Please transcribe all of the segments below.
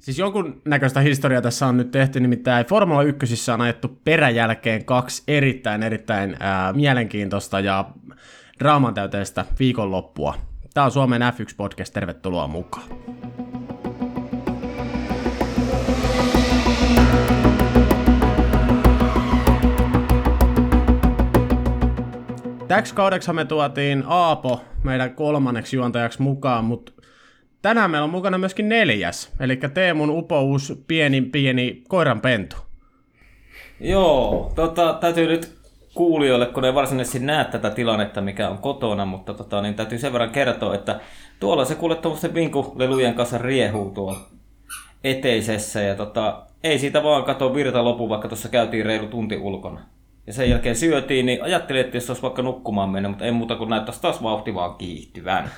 Siis jonkun näköistä historiaa tässä on nyt tehty, nimittäin Formula 1 on ajettu peräjälkeen kaksi erittäin erittäin ää, mielenkiintoista ja draamantäyteistä viikonloppua. Tämä on Suomen F1-podcast, tervetuloa mukaan. Täksi kaudeksi me tuotiin Aapo meidän kolmanneksi juontajaksi mukaan, mutta tänään meillä on mukana myöskin neljäs, eli Teemun upous pieni pieni koiranpentu. Joo, tota, täytyy nyt kuulijoille, kun ei varsinaisesti näe tätä tilannetta, mikä on kotona, mutta tota, niin täytyy sen verran kertoa, että tuolla se kuule tuollaisten vinkulelujen kanssa riehuu tuolla eteisessä, ja tota, ei siitä vaan kato virta lopu, vaikka tuossa käytiin reilu tunti ulkona. Ja sen jälkeen syötiin, niin ajattelin, että jos olisi vaikka nukkumaan mennyt, mutta ei muuta kuin näyttäisi taas vauhti vaan kiihtyvän.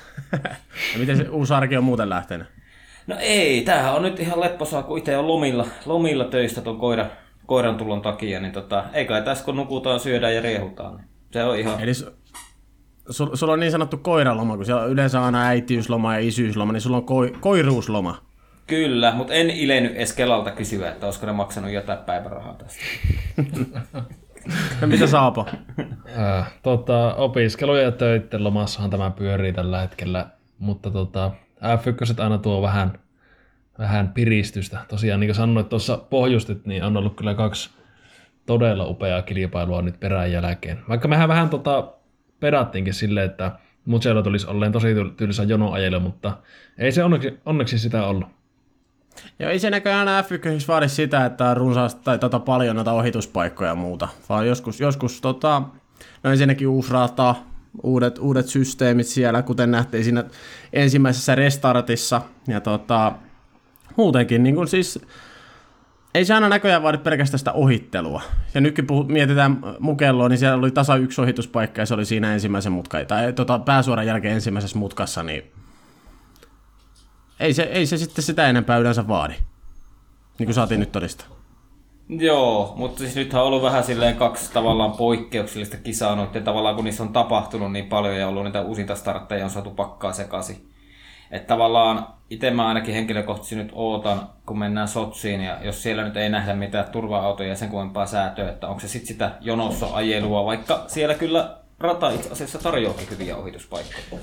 ja miten se uusi arki on muuten lähtenyt? No ei, tämähän on nyt ihan lepposaa, kun itse on lomilla, lomilla töistä tuon koiran, koiran tulon takia, niin tota, ei kai tässä kun nukutaan, syödään ja riehutaan. Niin se on ihan... Eli sul, sulla on niin sanottu koiraloma, kun siellä on yleensä aina äitiysloma ja isyysloma, niin sulla on koi, koiruusloma. Kyllä, mutta en ilennyt edes Kelalta kysyä, että olisiko ne maksanut jotain päivärahaa tästä. No mitä Saapo? Äh, tota, opiskelu ja töiden lomassahan tämä pyörii tällä hetkellä, mutta tota, F1 aina tuo vähän, vähän piristystä. Tosiaan niin kuin sanoit tuossa pohjustit, niin on ollut kyllä kaksi todella upeaa kilpailua nyt perään jälkeen. Vaikka mehän vähän tota, pedattiinkin silleen, että Mugello tulisi olleen tosi tylsä jonoajelu, mutta ei se onneksi, onneksi sitä ollut. Joo, ei se näköjään F1 vaadi sitä, että on runsaasti tai tota paljon noita ohituspaikkoja ja muuta, vaan joskus, joskus tota, no ensinnäkin uusi rata, uudet, uudet systeemit siellä, kuten nähtiin siinä ensimmäisessä restartissa, ja tota, muutenkin niin kuin siis, ei se aina näköjään vaadi pelkästään sitä ohittelua. Ja nytkin puhut, mietitään Mukelloa, niin siellä oli tasa yksi ohituspaikka ja se oli siinä ensimmäisen mutka, tai tota, pääsuoran jälkeen ensimmäisessä mutkassa, niin ei se, ei se sitten sitä enempää yleensä vaadi, niin kuin saatiin nyt todistaa. Joo, mutta siis nythän on ollut vähän silleen kaksi tavallaan poikkeuksellista kisaa noiden tavallaan, kun niissä on tapahtunut niin paljon ja ollut niitä uusinta startteja on saatu pakkaa sekaisin. Että tavallaan itse mä ainakin henkilökohtaisesti nyt ootan, kun mennään Sotsiin ja jos siellä nyt ei nähdä mitään turva-autoja ja sen kummempaa säätöä, että onko se sitten sitä jonossa ajelua, vaikka siellä kyllä rata itse asiassa tarjoakin hyviä ohituspaikkoja.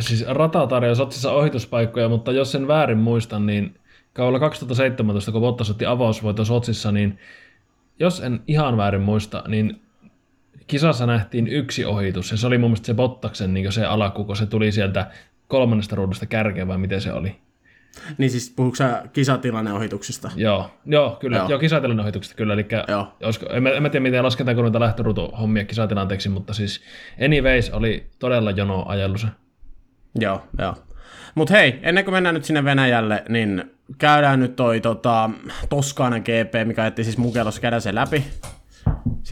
Siis rata tarjoaa Sotsissa ohituspaikkoja, mutta jos sen väärin muistan, niin kaudella 2017, kun Bottas otti avausvoito Sotsissa, niin jos en ihan väärin muista, niin kisassa nähtiin yksi ohitus, ja se oli mun mielestä se Bottaksen niin se alaku, kun se tuli sieltä kolmannesta ruudusta kärkeen, vai miten se oli? Niin siis puhuuko sä kisatilanneohituksista? Joo, joo kyllä. Joo, joo kisatilanneohituksista kyllä. Eli joo. Olisiko, en, en, mä tiedä, miten lasketaanko noita lähtöruutuhommia kisatilanteeksi, mutta siis anyways oli todella jono ajellu Joo, joo. Mutta hei, ennen kuin mennään nyt sinne Venäjälle, niin käydään nyt toi tota, Toskaanan GP, mikä ajettiin siis Mukelossa, käydään sen läpi.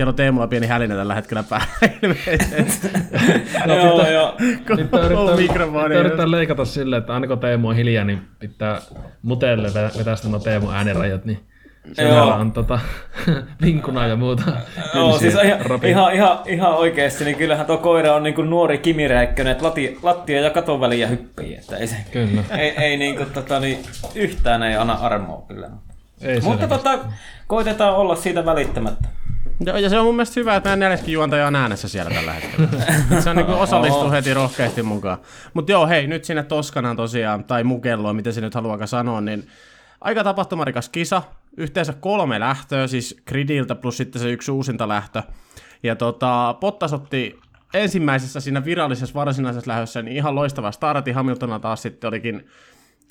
Siellä on Teemulla pieni hälinä tällä hetkellä päällä no, joo, joo. Pitää yrittää leikata silleen, että aina kun Teemu on hiljaa, niin pitää mutelle vetää sitä Teemu äänirajat, niin se on tota, vinkuna ja muuta. Joo, siis ihan, ihan, ihan, ihan, oikeasti, niin kyllähän tuo koira on niin kuin nuori Kimi Räikkönen, että lati, lattia ja katon väliä hyppii. Että ei, se, kyllä. ei, ei niin kuin, tota, niin, yhtään ei anna armoa kyllä. Ei Mutta tota, koitetaan olla siitä välittämättä. Joo, ja se on mun mielestä hyvä, että meidän neljäskin juontaja on äänessä siellä tällä hetkellä. se on niin osallistuu heti rohkeasti mukaan. Mutta joo, hei, nyt sinne Toskanaan tosiaan, tai Mugelloon, miten se nyt haluaa sanoa, niin aika tapahtumarikas kisa. Yhteensä kolme lähtöä, siis gridiltä plus sitten se yksi uusinta lähtö. Ja tota, Pottas otti ensimmäisessä siinä virallisessa varsinaisessa lähdössä niin ihan loistava startti. Hamiltona taas sitten olikin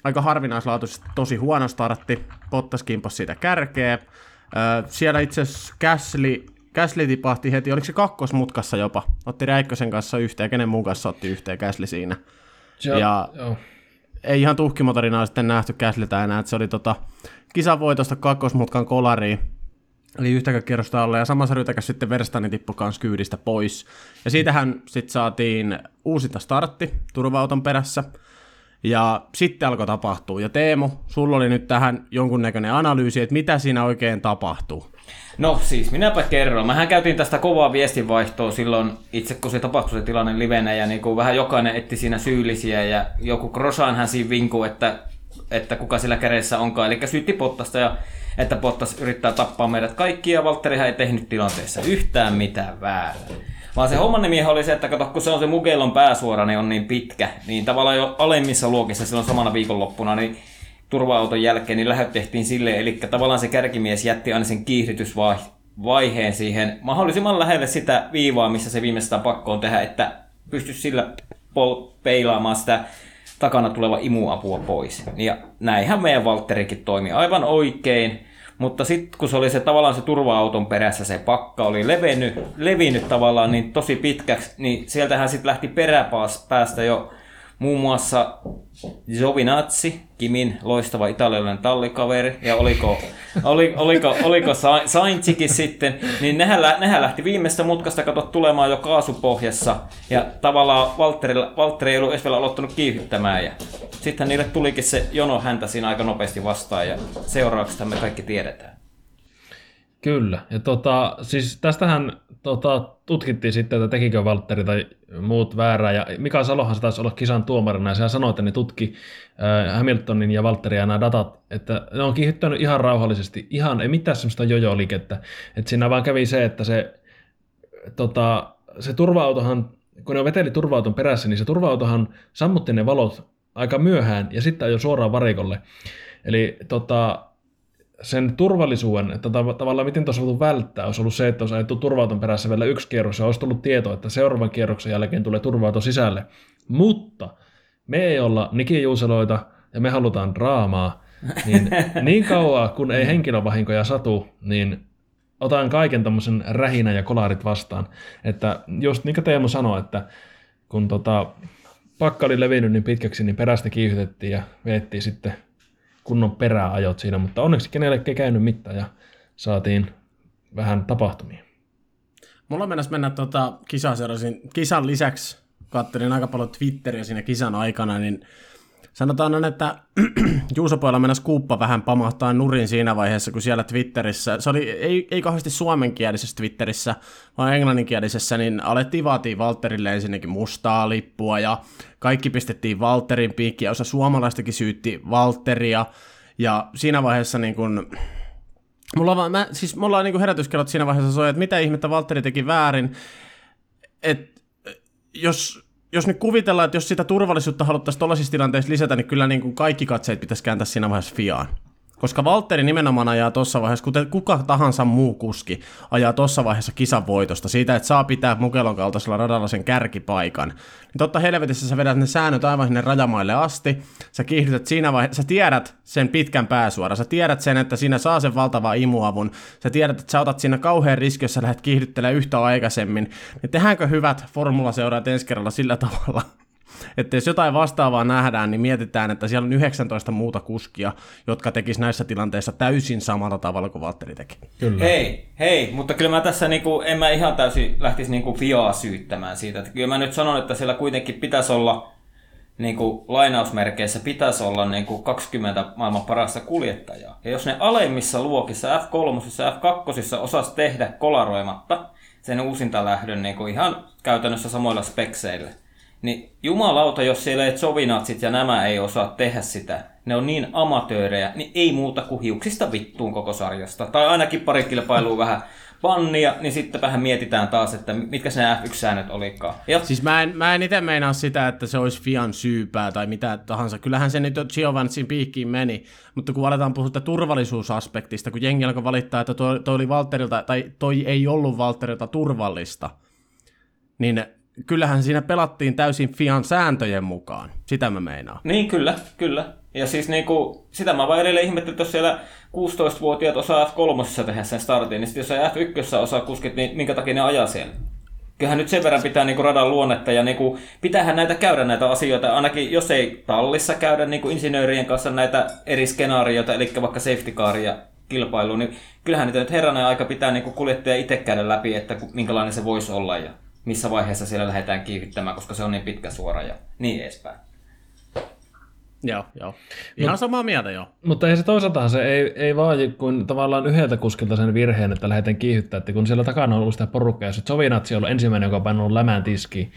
aika harvinaislaatuisesti tosi huono startti. Pottas kimposi siitä kärkeä siellä itse asiassa Käsli, Käsli tipahti heti, oliko se kakkosmutkassa jopa, otti Räikkösen kanssa yhteen, kenen muun kanssa otti yhteen Käsli siinä. Ja, ja joo. ei ihan tuhkimotorina sitten nähty Käsliltä enää, että se oli tota, kisavoitosta kakkosmutkan kolariin, eli yhtäkään kierrosta alle, ja samassa rytäkäs sitten Verstainen tippui kanssa kyydistä pois. Ja siitähän sitten saatiin uusinta startti turva-auton perässä, ja sitten alkoi tapahtua. Ja Teemu, sulla oli nyt tähän jonkunnäköinen analyysi, että mitä siinä oikein tapahtuu. No siis, minäpä kerron. Mähän käytiin tästä kovaa viestinvaihtoa silloin, itse kun se tapahtui se tilanne livenä, ja niin kuin vähän jokainen etti siinä syyllisiä, ja joku Krosan hän siinä vinkui, että että kuka sillä kädessä onkaan. Eli syytti Pottasta ja että Pottas yrittää tappaa meidät kaikki ja Valtterihan ei tehnyt tilanteessa yhtään mitään väärää. Vaan se homman nimi oli se, että kato, kun se on se Mugellon pääsuora, niin on niin pitkä, niin tavallaan jo alemmissa luokissa silloin samana viikonloppuna, niin turva-auton jälkeen niin lähöt tehtiin silleen, eli tavallaan se kärkimies jätti aina sen kiihdytysvaiheen siihen mahdollisimman lähelle sitä viivaa, missä se viimeistään pakko on tehdä, että pystyisi sillä pol- peilaamaan sitä takana tuleva imuapua pois. Ja näinhän meidän Valtterikin toimi aivan oikein. Mutta sitten kun se oli se tavallaan se turva-auton perässä, se pakka oli levennyt, levinnyt tavallaan niin tosi pitkäksi, niin sieltähän sitten lähti peräpäästä jo muun muassa Giovinazzi, Kimin loistava italialainen tallikaveri, ja oliko, oli, oliko, oliko Saintsikin sitten, niin nehän, lähti viimeistä mutkasta kato tulemaan jo kaasupohjassa, ja tavallaan Valtteri, ei ollut edes vielä aloittanut kiihyttämään, ja sitten niille tulikin se jono häntä siinä aika nopeasti vastaan, ja seurauksesta me kaikki tiedetään. Kyllä, ja tota, siis tästähän tota, tutkittiin sitten, että tekikö Valtteri tai muut väärää, ja Mika Salohan se taisi olla kisan tuomarina, ja sehän sanoi, että ne tutki äh, Hamiltonin ja Valtteria nämä datat, että ne on kiihdyttänyt ihan rauhallisesti, ihan ei mitään semmoista jojo-liikettä, että siinä vaan kävi se, että se, tota, se turva-autohan, kun ne veteli turva-auton perässä, niin se turva-autohan sammutti ne valot aika myöhään, ja sitten jo suoraan varikolle. Eli tota, sen turvallisuuden, että tavallaan miten tuossa voitu välttää, olisi ollut se, että olisi ajettu turvauton perässä vielä yksi kierros ja olisi tullut tieto, että seuraavan kierroksen jälkeen tulee turvauto sisälle. Mutta me ei olla nikijuuseloita ja me halutaan draamaa, niin niin kauan kun ei henkilövahinkoja satu, niin otan kaiken tämmöisen rähinä ja kolarit vastaan. Että just niin kuin Teemu sanoi, että kun tota, pakka oli levinnyt niin pitkäksi, niin perästä kiihytettiin ja veettiin sitten kunnon peräajot siinä, mutta onneksi kenellekään käynyt mitään ja saatiin vähän tapahtumia. Mulla mennäs mennä tota, kisaa kisan lisäksi, katselin aika paljon Twitteriä siinä kisan aikana, niin sanotaan on, että Juusopojalla mennä kuuppa vähän pamahtaa nurin siinä vaiheessa, kun siellä Twitterissä, se oli ei, ei kauheasti suomenkielisessä Twitterissä, vaan englanninkielisessä, niin alettiin vaatia Valterille ensinnäkin mustaa lippua ja kaikki pistettiin Valterin piikki ja osa suomalaistakin syytti Valteria. Ja siinä vaiheessa niin kun, mulla, vaan, mä, siis mulla on niin herätyskellot siinä vaiheessa soi, että mitä ihmettä Valtteri teki väärin, että jos jos nyt kuvitellaan, että jos sitä turvallisuutta haluttaisiin tuollaisissa tilanteissa lisätä, niin kyllä niin kuin kaikki katseet pitäisi kääntää siinä vaiheessa Fiaan. Koska Valtteri nimenomaan ajaa tuossa vaiheessa, kuten kuka tahansa muu kuski, ajaa tuossa vaiheessa kisan voitosta, siitä, että saa pitää Mukelon kaltaisella radalla sen kärkipaikan. Niin totta helvetissä sä vedät ne säännöt aivan sinne rajamaille asti, sä kiihdytät siinä vaiheessa, sä tiedät sen pitkän pääsuoran, sä tiedät sen, että siinä saa sen valtava imuavun, sä tiedät, että sä otat siinä kauhean riski, jos sä lähdet kiihdyttelemään yhtä aikaisemmin, niin tehdäänkö hyvät formulaseuraat ensi kerralla sillä tavalla, että jos jotain vastaavaa nähdään, niin mietitään, että siellä on 19 muuta kuskia, jotka tekis näissä tilanteissa täysin samalla tavalla kuin Valtteri teki. Kyllä. Hei, hei, mutta kyllä mä tässä niinku, en mä ihan täysin lähtisi niinku Fiaa syyttämään siitä. Että kyllä mä nyt sanon, että siellä kuitenkin pitäisi olla niin kuin lainausmerkeissä pitäisi olla niin kuin 20 maailman parasta kuljettajaa. Ja jos ne alemmissa luokissa, F3 ja F2 osas tehdä kolaroimatta sen uusintalähdön niin kuin ihan käytännössä samoilla spekseillä, niin jumalauta, jos siellä ei sovinatsit ja nämä ei osaa tehdä sitä, ne on niin amatöörejä, niin ei muuta kuin hiuksista vittuun koko sarjasta. Tai ainakin pari kilpailua vähän pannia, niin sitten vähän mietitään taas, että mitkä se F1-säännöt olikaan. Ja... Siis mä en, mä en itse meinaa sitä, että se olisi Fian syypää tai mitä tahansa. Kyllähän se nyt Giovannitsin piikkiin meni, mutta kun aletaan puhua turvallisuusaspektista, kun jengi alkoi valittaa, että toi, toi oli Valterilta, tai toi ei ollut Valterilta turvallista, niin kyllähän siinä pelattiin täysin Fian sääntöjen mukaan. Sitä mä meinaan. Niin, kyllä, kyllä. Ja siis niinku, sitä mä vaan edelleen ihmettelin, että jos siellä 16-vuotiaat osaa F3 tehdä sen startin, niin sitten jos ei F1 osaa kuskit, niin minkä takia ne ajaa siellä? Kyllähän nyt sen verran pitää niinku radan luonnetta ja niinku, pitäähän näitä käydä näitä asioita, ainakin jos ei tallissa käydä niinku insinöörien kanssa näitä eri skenaarioita, eli vaikka safety caria kilpailu, niin kyllähän niitä nyt herranen aika pitää niinku kuljettaja itse käydä läpi, että minkälainen se voisi olla ja missä vaiheessa siellä lähdetään kiihyttämään, koska se on niin pitkä suora ja niin edespäin. Joo, joo. Ihan Mut, samaa mieltä joo. Mutta ei se toisaalta se ei, ei vaadi kuin tavallaan yhdeltä kuskilta sen virheen, että lähdetään kiihyttää, että kun siellä takana on ollut sitä porukkaa, ja se Sovinatsi on ollut ensimmäinen, joka on painanut lämään tiskiin,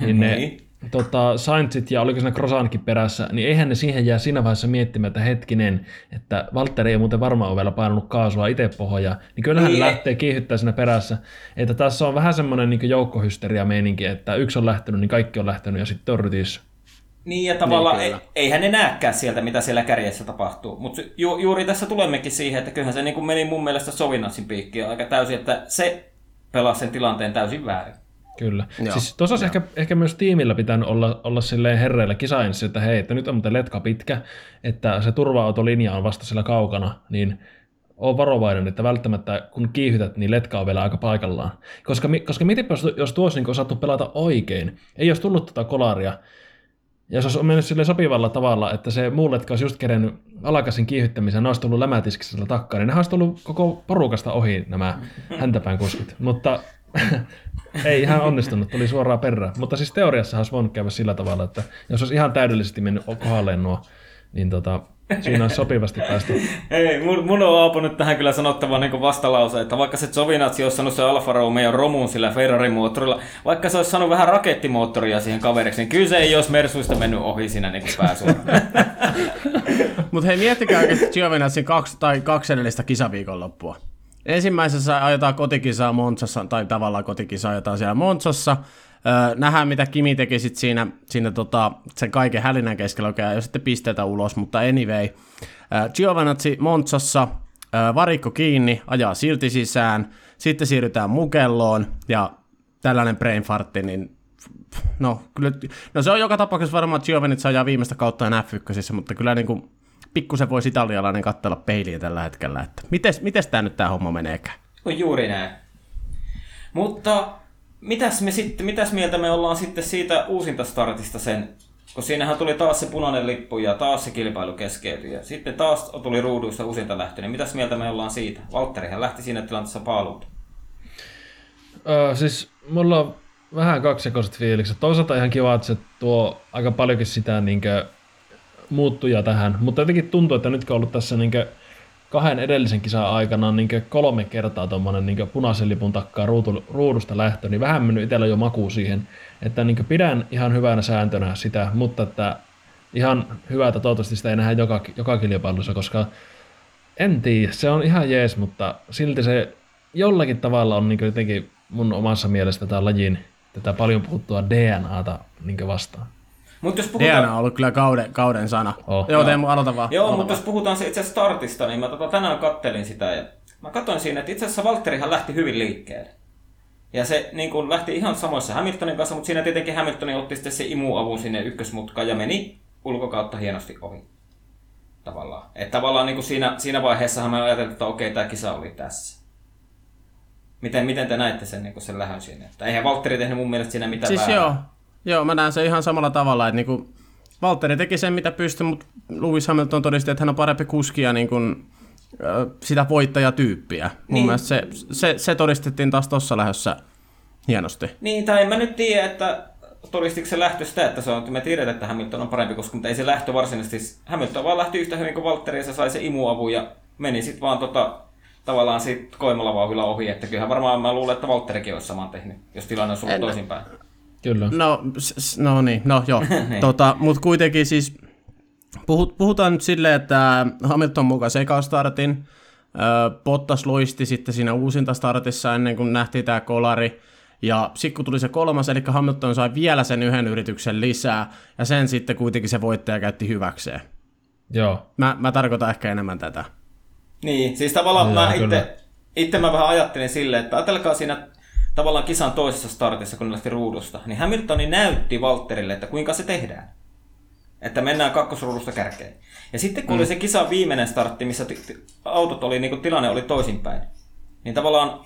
niin ne, niin. Tota, Sainzit ja oliko siinä Crosankin perässä, niin eihän ne siihen jää siinä vaiheessa miettimään, että hetkinen, että Valtteri ei muuten varmaan ole vielä painanut kaasua itse pohjaa, niin kyllähän niin. ne lähtee kiihyttää siinä perässä. Että tässä on vähän semmoinen niin joukkohysteria meininki, että yksi on lähtenyt, niin kaikki on lähtenyt ja sitten on rytissä. Niin, ja tavallaan niin, ei, eihän ne näekään sieltä, mitä siellä kärjessä tapahtuu. Mutta ju, juuri tässä tulemmekin siihen, että kyllähän se niin kuin meni mun mielestä Sovinatsin piikkiä aika täysin, että se pelasi sen tilanteen täysin väärin. Kyllä. Joo. Siis tuossa olisi ehkä, ehkä myös tiimillä pitänyt olla, olla silleen herreillä kisainsi, että hei, että nyt on muuten letka pitkä, että se turva-autolinja on vasta siellä kaukana, niin on varovainen, että välttämättä kun kiihytät, niin letka on vielä aika paikallaan. Koska, koska mietipä, jos tuossa niin osattu pelata oikein, ei olisi tullut tuota kolaria, ja se olisi mennyt sille sopivalla tavalla, että se muu letka olisi just kerennyt alakaisin kiihyttämisen, ne olisi tullut lämätiskisellä takkaan, niin ne olisi tullut koko porukasta ohi nämä häntäpään kuskit. Mutta ei ihan onnistunut, tuli suoraan perään. Mutta siis teoriassa olisi voinut käydä sillä tavalla, että jos olisi ihan täydellisesti mennyt kohdalleen nuo, niin tota, siinä on sopivasti päästä. Ei, mun, mun on aapunut tähän kyllä sanottava niin vastalause, että vaikka se Giovinazzi olisi sanonut se Alfa Romeo romuun sillä Ferrari-moottorilla, vaikka se olisi saanut vähän rakettimoottoria siihen kaveriksi, niin kyllä se ei olisi Mersuista mennyt ohi siinä niin pääsuoraan. Mutta hei, miettikää oikeasti Giovinazzin kaksi tai kaksi edellistä kisaviikonloppua. Ensimmäisessä ajetaan kotikisaa Montsassa, tai tavallaan kotikisaa ajetaan siellä Montsassa. Öö, nähdään, mitä Kimi teki sit siinä, siinä tota, sen kaiken hälinän keskellä, okei, okay, ja sitten pisteitä ulos, mutta anyway. Öö, Giovanazzi Montsassa, öö, varikko kiinni, ajaa silti sisään, sitten siirrytään Mukelloon, ja tällainen brainfartti, niin no, kyllä, no se on joka tapauksessa varmaan, että Giovanazzi ajaa viimeistä kautta F1, mutta kyllä niin kuin, pikkusen voisi italialainen katsella peiliä tällä hetkellä, että mites, mites tämä nyt tämä homma meneekään? On juuri näin. Mutta mitäs, me sitten, mitäs mieltä me ollaan sitten siitä uusinta startista sen, kun siinähän tuli taas se punainen lippu ja taas se kilpailu keskeytyi ja sitten taas tuli ruuduista uusinta lähtö, niin mitäs mieltä me ollaan siitä? Valtterihan lähti siinä tilanteessa paaluun. Öö, siis mulla on vähän kaksijakoiset fiilikset. Toisaalta ihan kiva, että se tuo aika paljonkin sitä niinkö muuttuja tähän, mutta jotenkin tuntuu, että nyt on ollut tässä niinkö kahden edellisen kisan aikana niin kolme kertaa tuommoinen niin punaisen lipun takkaa ruutu, ruudusta lähtö, niin vähän mennyt itsellä jo maku siihen, että niin pidän ihan hyvänä sääntönä sitä, mutta että ihan hyvä, että toivottavasti sitä ei nähdä joka, joka kilpailussa, koska en tiedä, se on ihan jees, mutta silti se jollakin tavalla on niin jotenkin mun omassa mielestä tämä lajin tätä paljon puhuttua DNAta niin vastaan. Mut jos puhutaan... DNA on ollut kyllä kauden, kauden sana. Oh. Joo, Teemu, aloita vaan. Joo, mutta jos puhutaan se itse startista, niin mä tota tänään kattelin sitä ja mä katsoin siinä, että itse asiassa Valtterihan lähti hyvin liikkeelle. Ja se niin kun lähti ihan samoissa Hamiltonin kanssa, mutta siinä tietenkin Hamiltonin otti sitten se imuavun sinne ykkösmutkaan ja meni ulkokautta hienosti ohi. Tavallaan. Että tavallaan niin siinä, siinä vaiheessahan mä ajattelin, että okei, tämä kisa oli tässä. Miten, miten te näitte sen, niin sen lähön sinne? Että eihän Valtteri tehnyt mun mielestä siinä mitään siis väärää. joo, Joo, mä näen sen ihan samalla tavalla, että niinku, Valtteri teki sen mitä pystyi, mutta Lewis Hamilton todisti, että hän on parempi kuski ja niinku, sitä voittajatyyppiä. Mun niin. mielestä se, se, se todistettiin taas tuossa lähdössä hienosti. Niin, tai en mä nyt tiedä, että todistiko se lähtö sitä, että se on, me tiedetään, että Hamilton on parempi, koska mutta ei se lähtö varsinaisesti, Hamilton vaan lähti yhtä hyvin kuin Valtteri ja se sai se imuavu ja meni sitten vaan tota, tavallaan siitä koimalla vauhilla ohi, että kyllähän varmaan mä luulen, että Valtterikin olisi saman tehnyt, jos tilanne olisi ollut toisinpäin. Kyllä. No, no niin, no joo. niin. tota, Mutta kuitenkin siis puhut, puhutaan nyt silleen, että Hamilton mukaan sekastartin. Bottas loisti sitten siinä uusinta startissa ennen kuin nähtiin tämä kolari. Ja sitten kun tuli se kolmas, eli Hamilton sai vielä sen yhden yrityksen lisää, ja sen sitten kuitenkin se voittaja käytti hyväkseen. Joo. Mä, mä tarkoitan ehkä enemmän tätä. Niin, siis tavallaan no, mä itse, itse mä vähän ajattelin silleen, että ajatelkaa siinä tavallaan kisan toisessa startissa, kun ne lähti ruudusta, niin Hamiltoni näytti Valtterille, että kuinka se tehdään. Että mennään kakkosruudusta kärkeen. Ja sitten kun mm. oli se kisan viimeinen startti, missä t- autot oli, niin kuin tilanne oli toisinpäin, niin tavallaan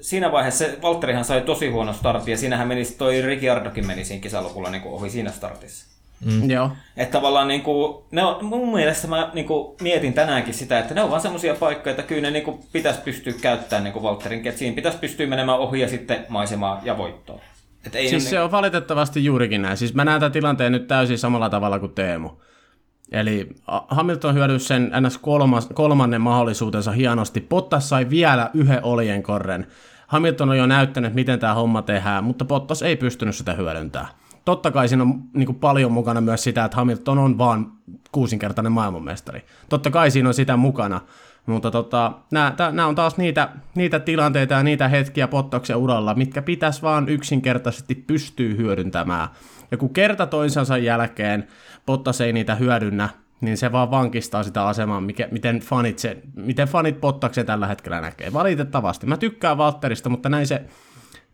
siinä vaiheessa Valtterihan sai tosi huono startti, ja siinähän menisi, toi Ricciardokin meni siinä kisalopulla niin kuin ohi siinä startissa. Mm. Joo. Että tavallaan niin kuin, ne on, mun mielestä mä niin kuin, mietin tänäänkin sitä, että ne on vaan semmoisia paikkoja, että kyllä ne niin kuin, pitäisi pystyä käyttämään niin kuin Walterin, että siinä pitäisi pystyä menemään ohi ja sitten maisemaan ja voittoon. Et ei siis ne, se niin... on valitettavasti juurikin näin. Siis mä näen tämän tilanteen nyt täysin samalla tavalla kuin Teemu. Eli Hamilton hyödyi sen ns. Kolmas, kolmannen mahdollisuutensa hienosti. Bottas sai vielä yhden oljenkorren. Hamilton on jo näyttänyt, miten tämä homma tehdään, mutta Bottas ei pystynyt sitä hyödyntämään. Totta kai siinä on niin kuin paljon mukana myös sitä, että Hamilton on vaan kuusinkertainen maailmanmestari. Totta kai siinä on sitä mukana, mutta tota, nämä on taas niitä, niitä tilanteita ja niitä hetkiä Pottoksen uralla, mitkä pitäisi vaan yksinkertaisesti pystyä hyödyntämään. Ja kun kerta toisensa jälkeen Bottas ei niitä hyödynnä, niin se vaan vankistaa sitä asemaa, mikä, miten, fanit se, miten fanit Bottaksen tällä hetkellä näkee. Valitettavasti. Mä tykkään Valtterista, mutta näin se,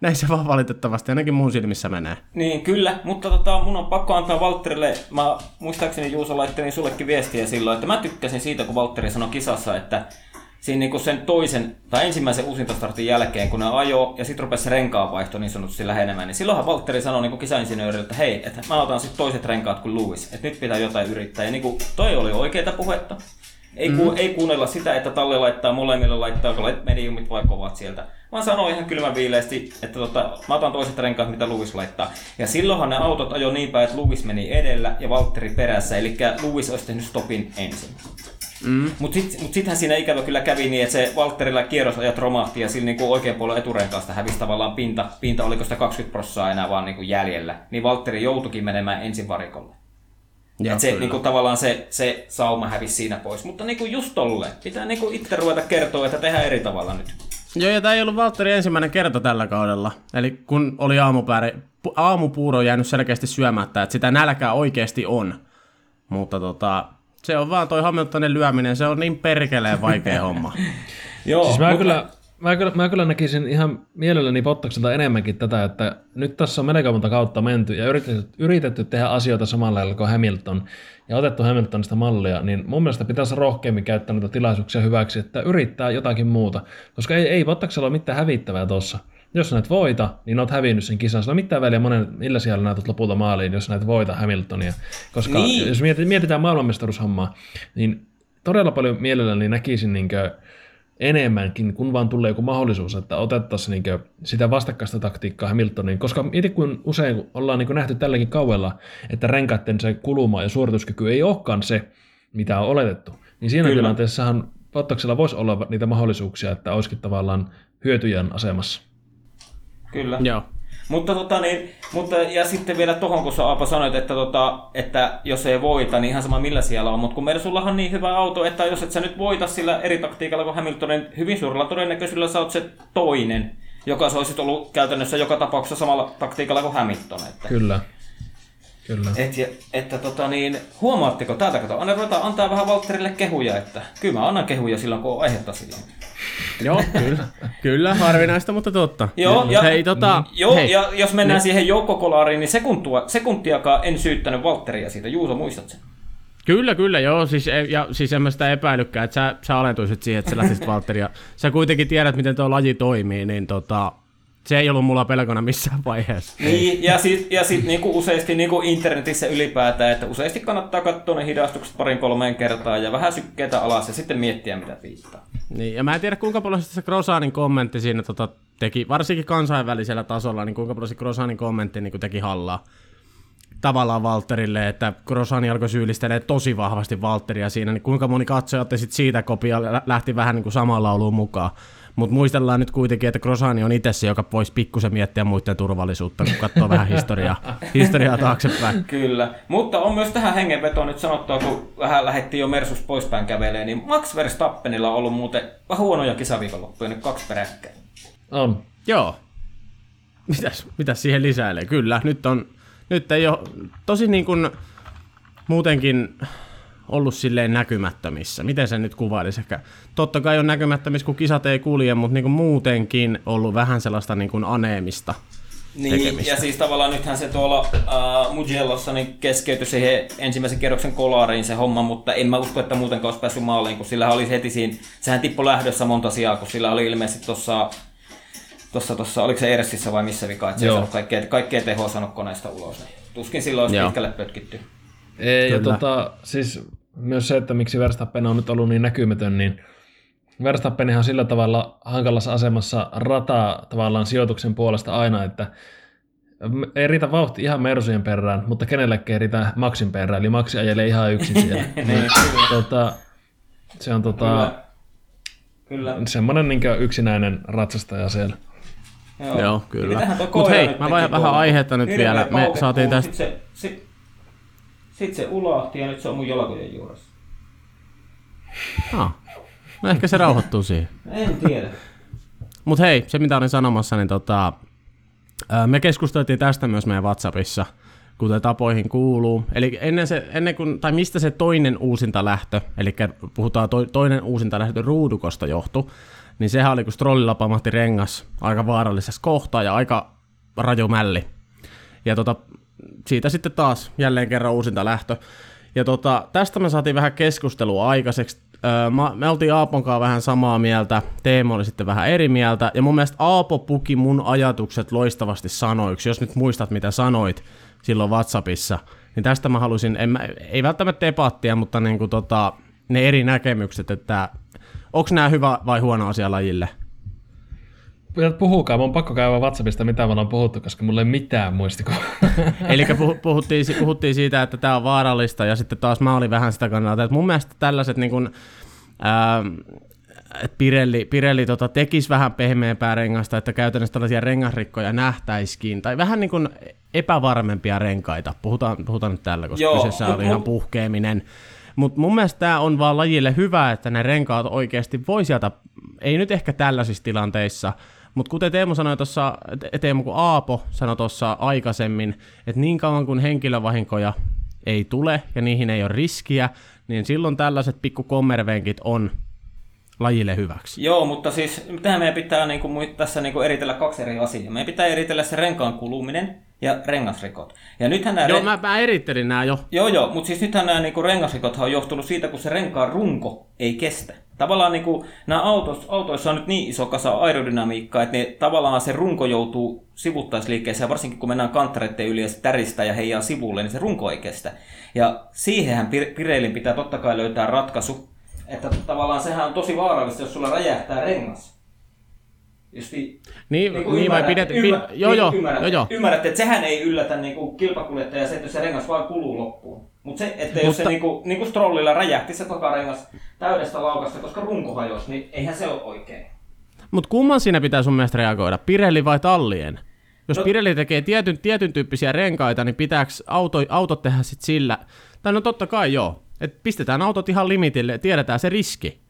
näin se vaan valitettavasti ainakin mun silmissä menee. Niin, kyllä, mutta tota, mun on pakko antaa Valtterille, mä muistaakseni Juuso laittelin sullekin viestiä silloin, että mä tykkäsin siitä, kun Valtteri sanoi kisassa, että siinä niin sen toisen tai ensimmäisen uusintastartin jälkeen, kun ne ajo ja sitten rupesi renkaanvaihto niin sanotusti lähenemään, niin silloinhan Valtteri sanoi niin kisainsinöörille, että hei, että mä otan sitten toiset renkaat kuin Lewis, että nyt pitää jotain yrittää. Ja niin kuin, toi oli oikeita puhetta. Ei, ku, mm. ei kuunnella sitä, että Talli laittaa molemmille laittaa mediumit vai kovat sieltä. Vaan sanoi ihan kylmän viileesti, että tota, mä otan toiset renkaat, mitä Lewis laittaa. Ja silloinhan ne autot ajoi niin päin, että Lewis meni edellä ja Valtteri perässä, eli Lewis olisi tehnyt stopin ensin. Mm. Mutta sitten mut sittenhän siinä ikävä kyllä kävi niin, että se Valtterilla kierrosajat romahti ja sillä niinku oikean puolen eturenkaasta hävisi tavallaan pinta, pinta oliko sitä 20 prosenttia enää vaan niinku jäljellä. Niin Valtteri joutuikin menemään ensin varikolle. Ja Et se, niinku, tavallaan se, se sauma hävisi siinä pois. Mutta niinku just tolleen. Pitää niinku itse ruveta kertoa, että tehdään eri tavalla nyt. Joo, ja tämä ei ollut Valtteri ensimmäinen kerta tällä kaudella. Eli kun oli aamupäärä, aamupuuro jäänyt selkeästi syömättä, että sitä nälkää oikeasti on. Mutta tota, se on vaan toi Hamiltonin lyöminen, se on niin perkeleen vaikea homma. Joo, siis mä, mutta... kyllä, mä, kyllä, mä kyllä näkisin ihan mielelläni Pottakselta enemmänkin tätä, että nyt tässä on melko monta kautta menty ja yritetty, yritetty tehdä asioita samalla lailla kuin Hamilton ja otettu Hamiltonista mallia, niin mun mielestä pitäisi rohkeammin käyttää näitä tilaisuuksia hyväksi, että yrittää jotakin muuta, koska ei, ei Pottaksella ole mitään hävittävää tuossa jos näet voita, niin olet hävinnyt sen kisan. Sillä on mitään väliä monen, millä siellä näytät lopulta maaliin, jos näet voita Hamiltonia. Koska niin. jos mietitään maailmanmestaruushommaa, niin todella paljon mielelläni näkisin niin enemmänkin, kun vaan tulee joku mahdollisuus, että otettaisiin niin sitä vastakkaista taktiikkaa Hamiltoniin. Koska mieti, kun usein ollaan niin nähty tälläkin kauella, että renkaiden se kuluma ja suorituskyky ei olekaan se, mitä on oletettu. Niin siinä Kyllä. tilanteessahan Pottaksella voisi olla niitä mahdollisuuksia, että olisikin tavallaan hyötyjän asemassa. Kyllä. Joo. Mutta, tota, niin, mutta ja sitten vielä tuohon, kun sä Aapa sanoit, että, tota, että jos ei voita, niin ihan sama millä siellä on. Mutta kun Mersullahan on niin hyvä auto, että jos et sä nyt voita sillä eri taktiikalla kuin Hamiltonin, hyvin suurella todennäköisyydellä sä oot se toinen, joka se olisi ollut käytännössä joka tapauksessa samalla taktiikalla kuin Hamilton. Että. Kyllä. Kyllä. Et, että tota niin, huomaatteko, täältä kato, anna ruveta antaa vähän Valtterille kehuja, että kyllä mä annan kehuja silloin, kun on aihetta silloin. Joo, kyllä. kyllä, harvinaista, mutta totta. Joo, ja, hei, tota, joo hei. ja jos mennään niin. siihen joukkokolaariin, niin sekuntua, sekuntiakaan en syyttänyt Valtteria siitä. Juuso, muistat sen? Kyllä, kyllä, joo. Siis, e- ja, siis en mä sitä epäilykään, että sä, sä alentuisit siihen, että sä lähtisit Valtteria. Sä kuitenkin tiedät, miten tuo laji toimii, niin tota, se ei ollut mulla pelkona missään vaiheessa. Niin, ja sitten ja sit niinku useasti niinku internetissä ylipäätään, että useasti kannattaa katsoa ne hidastukset parin kolmeen kertaan ja vähän sykkeitä alas ja sitten miettiä, mitä viittaa. Niin, ja mä en tiedä kuinka paljon se Grosanin kommentti siinä tota, teki, varsinkin kansainvälisellä tasolla, niin kuinka paljon se Grosanin kommentti niin teki hallaa tavallaan Valterille, että Grosani alkoi syyllistelee tosi vahvasti Valteria siinä, niin kuinka moni katsoja otti sit siitä kopia lähti vähän niin kuin samaan lauluun mukaan. Mutta muistellaan nyt kuitenkin, että Grosani on itse se, joka voisi pikkusen miettiä muiden turvallisuutta, kun katsoo vähän historiaa, historiaa taaksepäin. Kyllä, mutta on myös tähän hengenvetoon nyt sanottua, kun vähän lähdettiin jo Mersus poispäin kävelee, niin Max Verstappenilla on ollut muuten vähän huonoja kisaviikonloppuja, nyt kaksi peräkkäin. On. Joo. Mitäs, mitäs siihen lisäilee? Kyllä, nyt on, nyt ei ole, tosi niin kuin muutenkin ollut silleen näkymättömissä. Miten se nyt kuvailisi? Ehkä totta kai on näkymättömissä, kun kisat ei kulje, mutta niin kuin muutenkin ollut vähän sellaista niin kuin aneemista niin, tekemistä. ja siis tavallaan nythän se tuolla uh, Mugellossa niin keskeytyi siihen ensimmäisen kerroksen kolariin se homma, mutta en mä usko, että muuten olisi päässyt maaliin, kun sillä oli heti siinä, sehän tippoi lähdössä monta sijaa, kun sillä oli ilmeisesti tuossa Tuossa, tuossa, oliko se Ersissä vai missä vika, että se ei kaikkea, kaikkea tehoa saanut koneesta ulos. Niin tuskin silloin olisi Joo. pitkälle pötkitty. Ei, ja tota, siis myös se, että miksi Verstappen on nyt ollut niin näkymätön, niin Verstappenihan on sillä tavalla hankalassa asemassa rataa tavallaan sijoituksen puolesta aina, että ei riitä vauhti ihan Mersujen perään, mutta kenellekään ei riitä Maxin perään, eli Maxi ajelee ihan yksin siellä. niin, tota, se on tota, Kyllä. Kyllä. semmoinen niin yksinäinen ratsastaja siellä. Joo, Joo kyllä. Mitähän toi Mut koira hei, mä vaihdan vähän aihetta nyt Hirveä vielä. Me saatiin tästä... Sit se, sit, sit se ulahti ja nyt se on mun jalkojen juuressa. Ah, no ehkä se rauhoittuu siihen. En tiedä. Mutta hei, se mitä olin sanomassa, niin tota, me keskusteltiin tästä myös meidän WhatsAppissa, kuten tapoihin kuuluu. Eli ennen, se, ennen kuin, tai mistä se toinen uusinta lähtö, eli puhutaan to, toinen uusinta lähtö ruudukosta johtu, niin sehän oli, kun strollilla pamahti rengas aika vaarallisessa kohtaa ja aika raju mälli. Ja tota, siitä sitten taas jälleen kerran uusinta lähtö. Ja tota, tästä me saatiin vähän keskustelua aikaiseksi. Öö, mä- me oltiin Aapon kanssa vähän samaa mieltä, Teemo oli sitten vähän eri mieltä, ja mun mielestä Aapo puki mun ajatukset loistavasti sanoiksi, jos nyt muistat mitä sanoit silloin WhatsAppissa, niin tästä mä halusin, en mä, ei välttämättä debattia, mutta niin kuin tota, ne eri näkemykset, että onko nämä hyvä vai huono asia lajille? Puhukaa, mun on pakko käydä WhatsAppista, mitä me ollaan puhuttu, koska mulla ei mitään muistikuvaa. Eli puhuttiin, puhuttiin siitä, että tämä on vaarallista, ja sitten taas mä olin vähän sitä kannalta, että mun mielestä tällaiset niin kuin, ää, että Pirelli, Pirelli tota, tekisi vähän pehmeämpää rengasta, että käytännössä tällaisia rengasrikkoja nähtäisikin, tai vähän niin kuin epävarmempia renkaita. Puhutaan, puhutaan nyt tällä, koska Joo, kyseessä oli ihan puhkeaminen. Mutta mun mielestä tämä on vaan lajille hyvä, että ne renkaat oikeasti voi sieltä, ei nyt ehkä tällaisissa tilanteissa, mutta kuten Teemu sanoi tuossa, Teemu kun Aapo sanoi tuossa aikaisemmin, että niin kauan kuin henkilövahinkoja ei tule ja niihin ei ole riskiä, niin silloin tällaiset pikku kommervenkit on lajille hyväksi. Joo, mutta siis tähän meidän pitää niinku, mui- tässä niinku eritellä kaksi eri asiaa. Meidän pitää eritellä se renkaan kuluminen ja rengasrikot. Ja nythän nämä... Joo, mä, mä erittelin nämä jo. Joo, joo, mutta siis nythän nämä niinku rengasrikothan on johtunut siitä, kun se renkaan runko ei kestä. Tavallaan niinku, nämä autos, autoissa on nyt niin iso kasa aerodynamiikkaa, että ne, tavallaan se runko joutuu sivuttaisliikkeeseen, varsinkin kun mennään kanttereiden yli ja se täristää ja heijaa sivulle, niin se runko ei kestä. Ja siihenhän Pir- Pirellin pitää totta kai löytää ratkaisu, että tavallaan sehän on tosi vaarallista, jos sulla räjähtää rengas. Just niin, Niin, niin, niin vai ymmärrät, pidet, ymmär, pi, joo, joo, ymmärrät, joo, joo. ymmärrät, että sehän ei yllätä niin kuin kilpakuljettaja se, että se rengas vaan kuluu loppuun. Mutta se, että jos Mutta- se niin kuin, niin kuin strollilla räjähti se takarengas täydestä laukasta, koska runko hajosi, niin eihän se ole oikein. Mutta kumman siinä pitää sun mielestä reagoida, Pirelli vai tallien? Jos No- Pirelli tekee tietyn, tietyn tyyppisiä renkaita, niin pitääkö auto, autot tehdä sit sillä? Tai no totta kai joo. Et pistetään autot ihan limitille tiedetään se riski.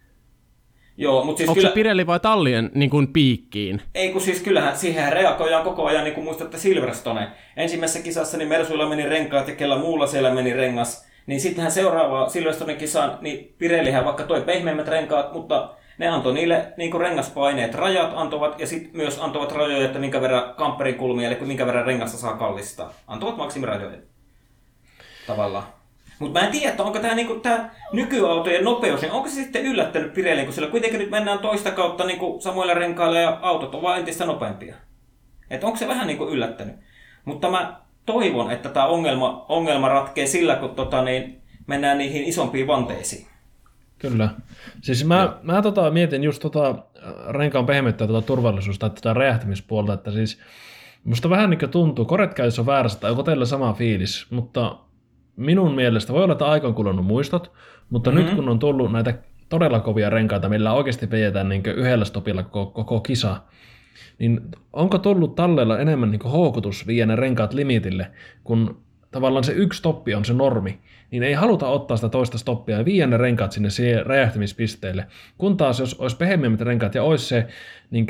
Joo, mutta siis Onko kyllä... se Pirelli vai tallien niin kuin piikkiin? Ei kun siis kyllähän siihen reagoidaan koko ajan, niin kuin muistatte Silverstone. Ensimmäisessä kisassa niin Mersuilla meni renkaat ja kella muulla siellä meni rengas. Niin sittenhän seuraava Silverstonen kisaan, niin Pirellihän vaikka toi pehmeämmät renkaat, mutta ne antoi niille niin kuin rengaspaineet, rajat antoivat ja sitten myös antoivat rajoja, että minkä verran kamperin kulmia, eli minkä verran rengasta saa kallistaa. Antoivat maksimirajoja. Tavallaan. Mutta mä en tiedä, että onko tämä niinku, tää nykyautojen nopeus, niin onko se sitten yllättänyt Pirelliin, kun sillä kuitenkin nyt mennään toista kautta niinku samoilla renkailla ja autot on vaan entistä nopeampia. Että onko se vähän niinku yllättänyt. Mutta mä toivon, että tämä ongelma, ongelma ratkee sillä, kun tota, niin mennään niihin isompiin vanteisiin. Kyllä. Siis mä, mä tota, mietin just tota äh, renkaan pehmeyttä tota turvallisuutta, tätä räjähtämispuolta, että siis musta vähän niin tuntuu, korjatkaa jos on väärässä, tai onko teillä sama fiilis, mutta minun mielestä, voi olla, että aika on kulunut muistot, mutta mm-hmm. nyt kun on tullut näitä todella kovia renkaita, millä oikeasti pidetään niin yhdellä stopilla koko, koko kisa, niin onko tullut tallella enemmän niin houkutus viedä ne renkaat limitille, kun tavallaan se yksi stoppi on se normi, niin ei haluta ottaa sitä toista stoppia ja viedä ne renkaat sinne siihen räjähtämispisteelle. Kun taas jos olisi pehmeämmät renkaat ja olisi se niin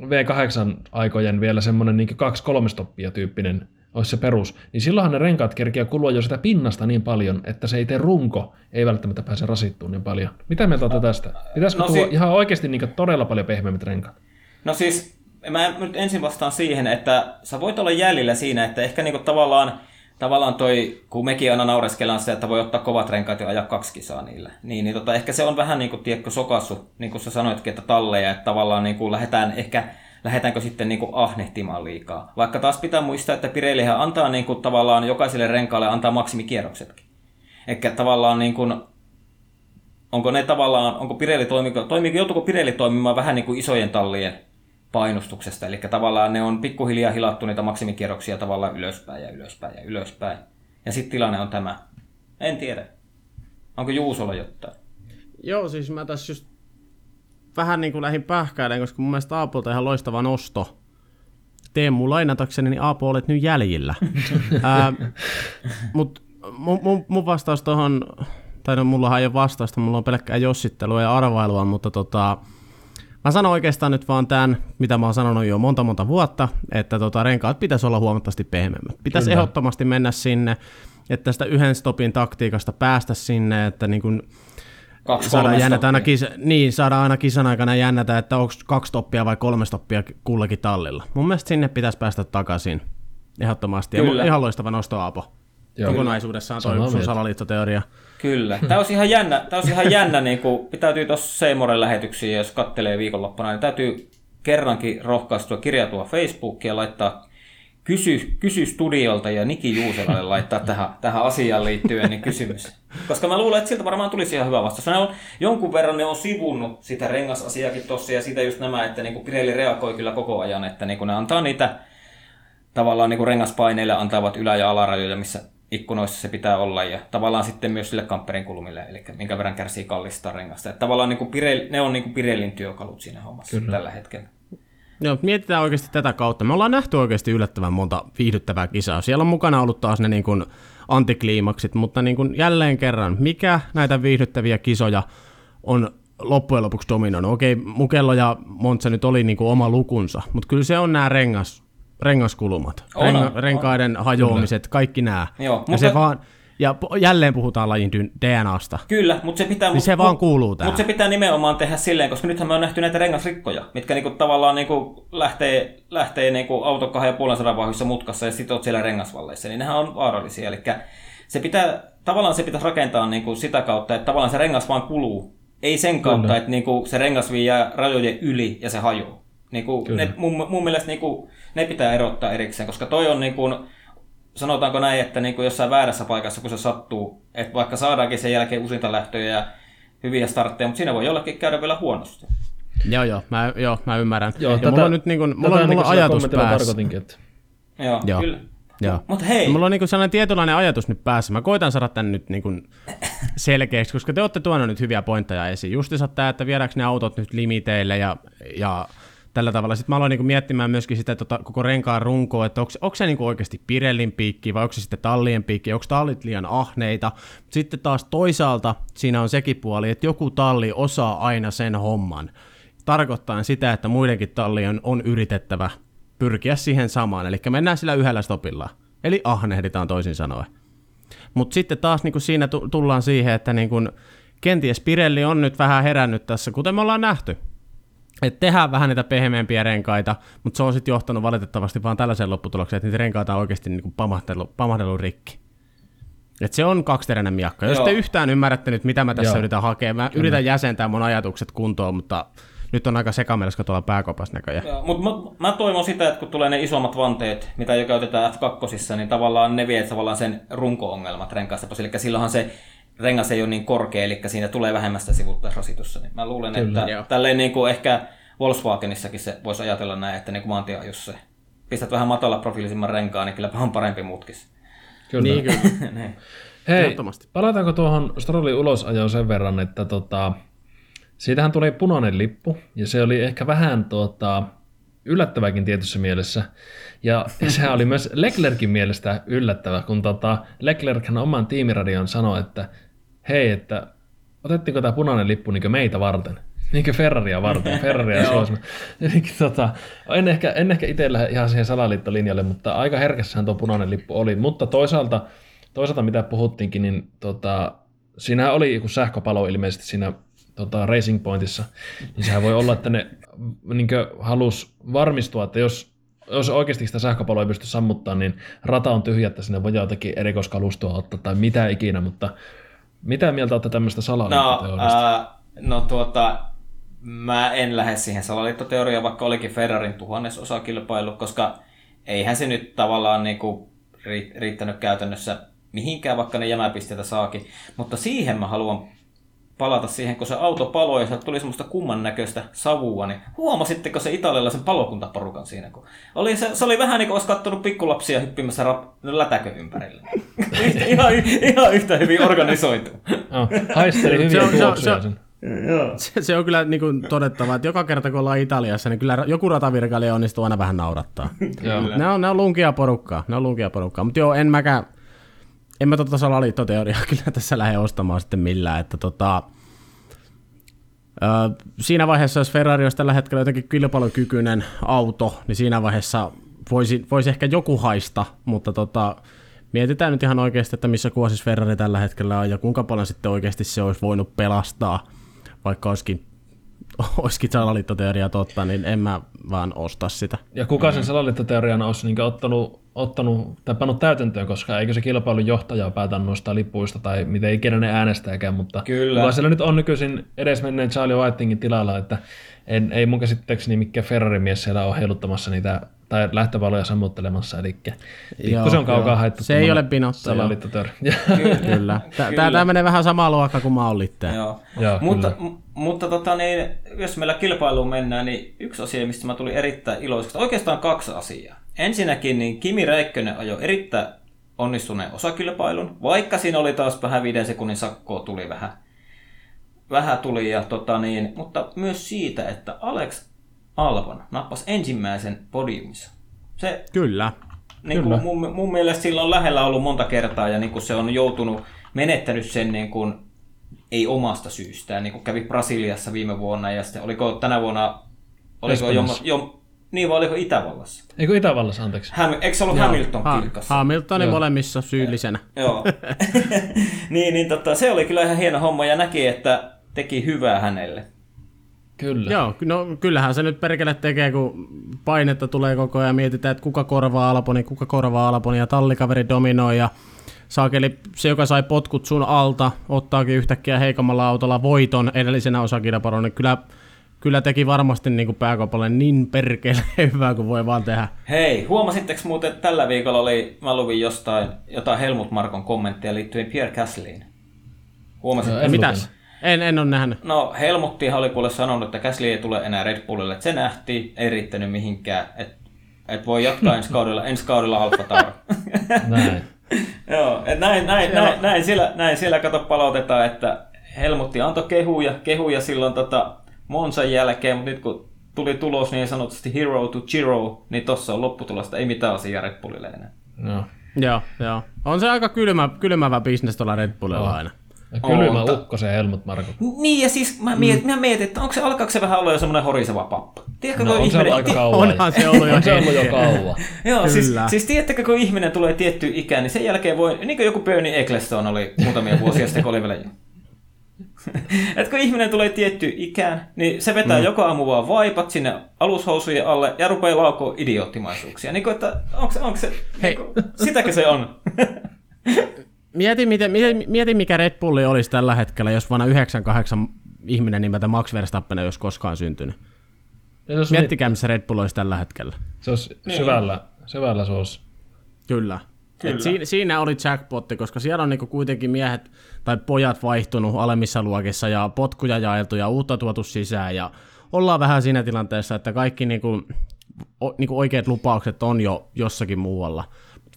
V8-aikojen vielä semmoinen niin kaksi-kolme stoppia tyyppinen olisi se perus, niin silloinhan ne renkaat kerkiä kulua jo sitä pinnasta niin paljon, että se itse runko ei välttämättä pääse rasittumaan niin paljon. Mitä mieltä olette tästä? Pitäisikö No tuoda si- ihan oikeasti niin todella paljon pehmeämmät renkaat? No siis, mä nyt ensin vastaan siihen, että sä voit olla jäljellä siinä, että ehkä niinku tavallaan, tavallaan toi, kun mekin aina naureskellaan sitä, että voi ottaa kovat renkaat ja ajaa kaksi kisaa niillä, niin, niin tota, ehkä se on vähän niin kuin, tiedätkö, sokassu, niin kuin sä sanoitkin, että talleja, että tavallaan niin kuin lähdetään ehkä, lähdetäänkö sitten niin kuin ahnehtimaan liikaa. Vaikka taas pitää muistaa, että Pirellihän antaa niin kuin, tavallaan jokaiselle renkaalle antaa maksimikierroksetkin. Eli tavallaan niin kuin, onko ne tavallaan, onko Pirelli toimiko, toimiko, joutuuko Pirelli toimimaan vähän niin kuin isojen tallien painostuksesta, eli tavallaan ne on pikkuhiljaa hilattu niitä maksimikierroksia tavallaan ylöspäin ja ylöspäin ja ylöspäin. Ja sitten tilanne on tämä. En tiedä. Onko Juusolla jotain? Joo, siis mä tässä just vähän niin kuin lähdin pähkäilemään, koska mun mielestä Aapolta ihan loistava nosto Teemu lainatakseni, niin Aapo olet nyt jäljillä. Mutta mun, mun, mun vastaus tuohon, tai no mullahan ei ole vastausta, mulla on pelkkää jossittelua ja arvailua, mutta tota, Mä sanon oikeastaan nyt vaan tämän, mitä mä oon sanonut jo monta monta vuotta, että tota, renkaat pitäisi olla huomattavasti pehmeämmät. Pitäisi Kyllä. ehdottomasti mennä sinne, että tästä yhden stopin taktiikasta päästä sinne, että niin kun Kaksi, saadaan kolme jännätä aina, stoppia. kisa, niin, saadaan aina kisan aikana jännätä, että onko kaksi stoppia vai kolme stoppia kullakin tallilla. Mun mielestä sinne pitäisi päästä takaisin ehdottomasti. Ja Kyllä. mun- ihan loistava nosto Aapo. Joo. Kokonaisuudessaan toi Samaa sun mieltä. salaliittoteoria. Kyllä. Tämä olisi ihan jännä, tämä olisi ihan jännä niin kuin, täytyy tuossa Seymoren lähetyksiä, jos kattelee viikonloppuna, niin täytyy kerrankin rohkaistua, kirjautua Facebookiin ja laittaa kysy, kysy studiolta ja Niki Juuselalle laittaa tähän, tähän asiaan liittyen niin kysymys. Koska mä luulen, että siltä varmaan tulisi ihan hyvä vastaus. Ne on, jonkun verran ne on sivunnut sitä rengasasiakin tossa ja sitä just nämä, että niin Pirelli reagoi kyllä koko ajan, että niin ne antaa niitä tavallaan niin rengaspaineille antavat ylä- ja alarajoja, missä ikkunoissa se pitää olla, ja tavallaan sitten myös sille kamperin kulmille, eli minkä verran kärsii kallista rengasta. Että tavallaan niin Pirelli, ne on niin Pirellin työkalut siinä hommassa Kyllä. tällä hetkellä. Joo, mietitään oikeasti tätä kautta. Me ollaan nähty oikeasti yllättävän monta viihdyttävää kisaa. Siellä on mukana ollut taas ne niin kuin antikliimaksit, mutta niin kuin jälleen kerran, mikä näitä viihdyttäviä kisoja on loppujen lopuksi dominoinut? Okei, Mukello ja Montse nyt oli niin kuin oma lukunsa, mutta kyllä se on nämä rengas, rengaskulumat, On, Renga, on, renkaiden hajoamiset, kaikki nämä. Joo, ja, mutta- se vaan, ja jälleen puhutaan lajin DNAsta. Kyllä, mutta se pitää... Niin se vaan kuuluu tähän. Mutta se pitää nimenomaan tehdä silleen, koska nythän me on nähty näitä rengasrikkoja, mitkä niinku tavallaan niinku lähtee, lähtee niinku auto 2,5 vauhdissa mutkassa ja sitten oot siellä rengasvalleissa, niin nehän on vaarallisia. Eli se pitää, tavallaan se pitäisi rakentaa niinku sitä kautta, että tavallaan se rengas vaan kuluu. Ei sen kautta, että niinku se rengas vie rajojen yli ja se hajoaa. Niinku, Kyllä. ne, mun, mun mielestä niinku, ne pitää erottaa erikseen, koska toi on niinku, sanotaanko näin, että niin kuin jossain väärässä paikassa, kun se sattuu, että vaikka saadaankin sen jälkeen usinta lähtöjä ja hyviä startteja, mutta siinä voi jollekin käydä vielä huonosti. Joo, joo, mä, joo, mä ymmärrän. Joo, ja tätä, mulla on nyt niin kuin, mulla, tätä on, mulla niin sillä ajatus päässä. että Joo, Joo. kyllä. Joo. Mutta hei, mulla on niinku sellainen tietynlainen ajatus nyt päässä. Mä koitan saada tän nyt niinku selkeäksi, koska te olette tuonut nyt hyviä pointteja esiin. Justiinsa tämä, että viedäänkö ne autot nyt limiteille ja, ja tällä tavalla. Sitten mä aloin niinku miettimään myöskin sitä tota, koko renkaan runkoa, että onko se niinku oikeasti Pirellin piikki vai onko se sitten tallien piikki, onko tallit liian ahneita. Sitten taas toisaalta siinä on sekin puoli, että joku talli osaa aina sen homman. Tarkoittaa sitä, että muidenkin tallien on yritettävä pyrkiä siihen samaan, eli mennään sillä yhdellä stopilla. Eli ahnehditaan toisin sanoen. Mutta sitten taas niin siinä tu- tullaan siihen, että niin kun, kenties Pirelli on nyt vähän herännyt tässä, kuten me ollaan nähty. Että tehdään vähän niitä pehmeämpiä renkaita, mutta se on sitten johtanut valitettavasti vaan tällaiseen lopputulokseen, että niitä renkaita on oikeasti niin pamahdellut, pamahdellut rikki. Et se on kaksiteräinen miakka. Jos Joo. te yhtään ymmärrätte nyt, mitä mä tässä Joo. yritän hakea, mä yritän jäsentää mun ajatukset kuntoon, mutta nyt on aika sekamelska tuolla pääkopassa näköjään. Mutta mä, mä toivon sitä, että kun tulee ne isommat vanteet, mitä jo käytetään F2, niin tavallaan ne vie tavallaan sen runko-ongelmat renkaasta pois. Eli silloinhan se rengas ei ole niin korkea, eli siinä tulee vähemmän sitä sivuttaisrasitusta. Niin mä luulen, Kyllä. että Joo. tälleen niin kuin ehkä Volkswagenissakin se voisi ajatella näin, että niin kuin maantieajossa pistät vähän matala profiilisimman renkaan, niin kyllä on parempi mutkis. kyllä. Niin kyllä. Niin. Hei, palataanko tuohon Strollin ulosajoon sen verran, että tota, siitähän tuli punainen lippu, ja se oli ehkä vähän tuota, yllättäväkin tietyssä mielessä. Ja sehän oli myös Leclerkin mielestä yllättävä, kun tota, Leclerc hän oman tiimiradion sanoi, että hei, että otettiinko tämä punainen lippu niin meitä varten? Niin kuin Ferraria varten, Ferraria suosina. Eli tota, en ehkä, en ehkä itse lähde ihan siihen salaliittolinjalle, mutta aika herkässähän tuo punainen lippu oli. Mutta toisaalta, toisaalta mitä puhuttiinkin, niin tota, siinä oli joku sähköpalo ilmeisesti siinä tota, Racing Pointissa, niin sehän voi olla, että ne niin halus varmistua, että jos, jos oikeasti sitä sähköpaloa ei pysty sammuttamaan, niin rata on tyhjä, että sinne voi jotakin erikoiskalustoa ottaa tai mitä ikinä, mutta mitä mieltä olette tämmöistä No, salaliittoteoriasta? ää, no tuota, mä en lähde siihen salaliittoteoriaan, vaikka olikin Ferrarin tuhannesosa kilpailu, koska eihän se nyt tavallaan niinku ri- riittänyt käytännössä mihinkään, vaikka ne jämäpisteitä saakin. Mutta siihen mä haluan palata siihen, kun se auto paloi ja sieltä tuli semmoista kumman näköistä savua, niin huomasitteko se italialaisen palokuntaporukan siinä? Kun oli se, se oli vähän niin kuin olisi kattonut pikkulapsia hyppimässä rap, lätäkö ympärillä. ihan, ihan yhtä hyvin organisoitu. Oh, haisteli hyviä Se on- se on- se on-. Se, se on kyllä niin kuin todettava, että joka kerta kun ollaan Italiassa, niin kyllä joku ratavirkailija onnistuu aina vähän naurattaa. Joo. Ne on, ne on lunkia porukkaa, ne on lunkia porukkaa. Mutta joo, en mäkään, en mä tota salaliittoteoriaa kyllä tässä lähde ostamaan sitten millään, että tota, siinä vaiheessa, jos Ferrari olisi tällä hetkellä jotenkin kilpailukykyinen auto, niin siinä vaiheessa voisi, voisi ehkä joku haista, mutta tota, mietitään nyt ihan oikeasti, että missä kuosissa Ferrari tällä hetkellä on ja kuinka paljon sitten oikeasti se olisi voinut pelastaa, vaikka olisikin, olisikin salaliittoteoria totta, niin en mä vaan osta sitä. Ja kuka sen salaliittoteorian olisi niin ottanut, ottanut tai pannut täytäntöön, koska eikö se kilpailun johtaja päätä nostaa lipuista tai miten ikinä ne äänestääkään, mutta Kyllä. kuka siellä nyt on nykyisin edesmenneen Charlie Whitingin tilalla, että en, ei mun käsittääkseni mikään Ferrari-mies siellä ole heiluttamassa niitä tai lähtövaloja sammuttelemassa, eli se on kaukaa haettu. Se ei ole Binotto, joo. salaliittoteoria. Kyllä. Tää, tää menee vähän samaa luokkaa kuin mallitteen. Joo. Joo, mutta, kyllä. mutta tota, niin, jos meillä kilpailuun mennään, niin yksi asia, mistä mä tulin erittäin iloiseksi, oikeastaan kaksi asiaa. Ensinnäkin niin Kimi Räikkönen ajoi erittäin onnistuneen osakilpailun, vaikka siinä oli taas vähän viiden sekunnin sakkoa tuli vähän, vähän tuli, ja, tota, niin, mutta myös siitä, että Alex Albon nappasi ensimmäisen podiumissa. Se Kyllä. niin kuin mun, mun mielestä sillä on lähellä ollut monta kertaa ja niin kuin se on joutunut, menettänyt sen niin kuin, ei omasta syystään, niin kuin kävi Brasiliassa viime vuonna ja sitten oliko tänä vuonna, oliko jo, jo, niin vai oliko Itävallassa? Eikö Itävallassa, anteeksi? Ham, eikö se ollut Hamilton Ha- kilkassa? Hamiltonin Joo. molemmissa syyllisenä. Joo. niin, niin tota, se oli kyllä ihan hieno homma ja näki, että teki hyvää hänelle. Kyllä. Joo, no kyllähän se nyt perkele tekee, kun painetta tulee koko ajan ja mietitään, että kuka korvaa Alboni, kuka korvaa Alboni ja tallikaveri dominoi ja saakeli se, joka sai potkut sun alta, ottaakin yhtäkkiä heikommalla autolla voiton edellisenä osakilpailuna, niin kyllä, kyllä teki varmasti niin kuin pääkopalle niin perkele hyvää kuin voi vaan tehdä. Hei, huomasitteko muuten, että tällä viikolla oli, mä luvin jostain jotain Helmut Markon kommentteja liittyen Pierre Gaslyin. Huomasitteko? En Mitäs? lukenut. En, en ole nähnyt. No Helmuttihan oli kuule sanonut, että Gasly ei tule enää Red Bullille, että se nähtiin, ei riittänyt mihinkään, että et voi jatkaa ensi kaudella, ensi kaudella Alfa Tauri. Näin. Joo, et näin, näin, näin, näin, siellä, näin siellä kato palautetaan, että Helmutti antoi kehuja, kehuja silloin tota Monsan jälkeen, mutta nyt kun tuli tulos niin sanotusti hero to Giro, niin tossa on lopputulosta, ei mitään asiaa Red Bullille enää. Joo. Joo, joo. On se aika kylmä, kylmävä bisnes tuolla Red Bullilla aina. Ja kylmä Oota. ukko se Helmut Marko. Niin, ja siis mä mietin, mm. mä mietin että onko se, alkaako se vähän olla jo semmoinen horiseva pappa? Tiedätkö, No kun on se ihminen, ollut aika kauan. Onhan se ollut jo On se ollut jo kauan. Joo, siis, Kyllä. siis tiedättekö, kun ihminen tulee tiettyyn ikään, niin sen jälkeen voi, niin kuin joku Bernie Ecclestone oli muutamia vuosia sitten, kun oli vielä Et kun ihminen tulee tiettyyn ikään, niin se vetää mm. joka aamu vaan vaipat sinne alushousujen alle ja rupeaa laukoa idioottimaisuuksia. Niin kuin, että onko, se- onko se, Hei. niin kuin, sitäkö se on? Mieti, miten, mieti, mieti, mikä Red Bulli olisi tällä hetkellä, jos vuonna 98 ihminen nimeltä Max Verstappen ei olisi koskaan syntynyt. Jos Miettikää, missä Red Bull olisi tällä hetkellä. Se olisi syvällä, syvällä suossa. Kyllä. Kyllä. Et siinä, siinä oli jackpotti, koska siellä on niinku kuitenkin miehet tai pojat vaihtunut alemmissa luokissa ja potkuja jaeltu ja uutta tuotu sisään ja ollaan vähän siinä tilanteessa, että kaikki niinku, o, niinku oikeat lupaukset on jo jossakin muualla.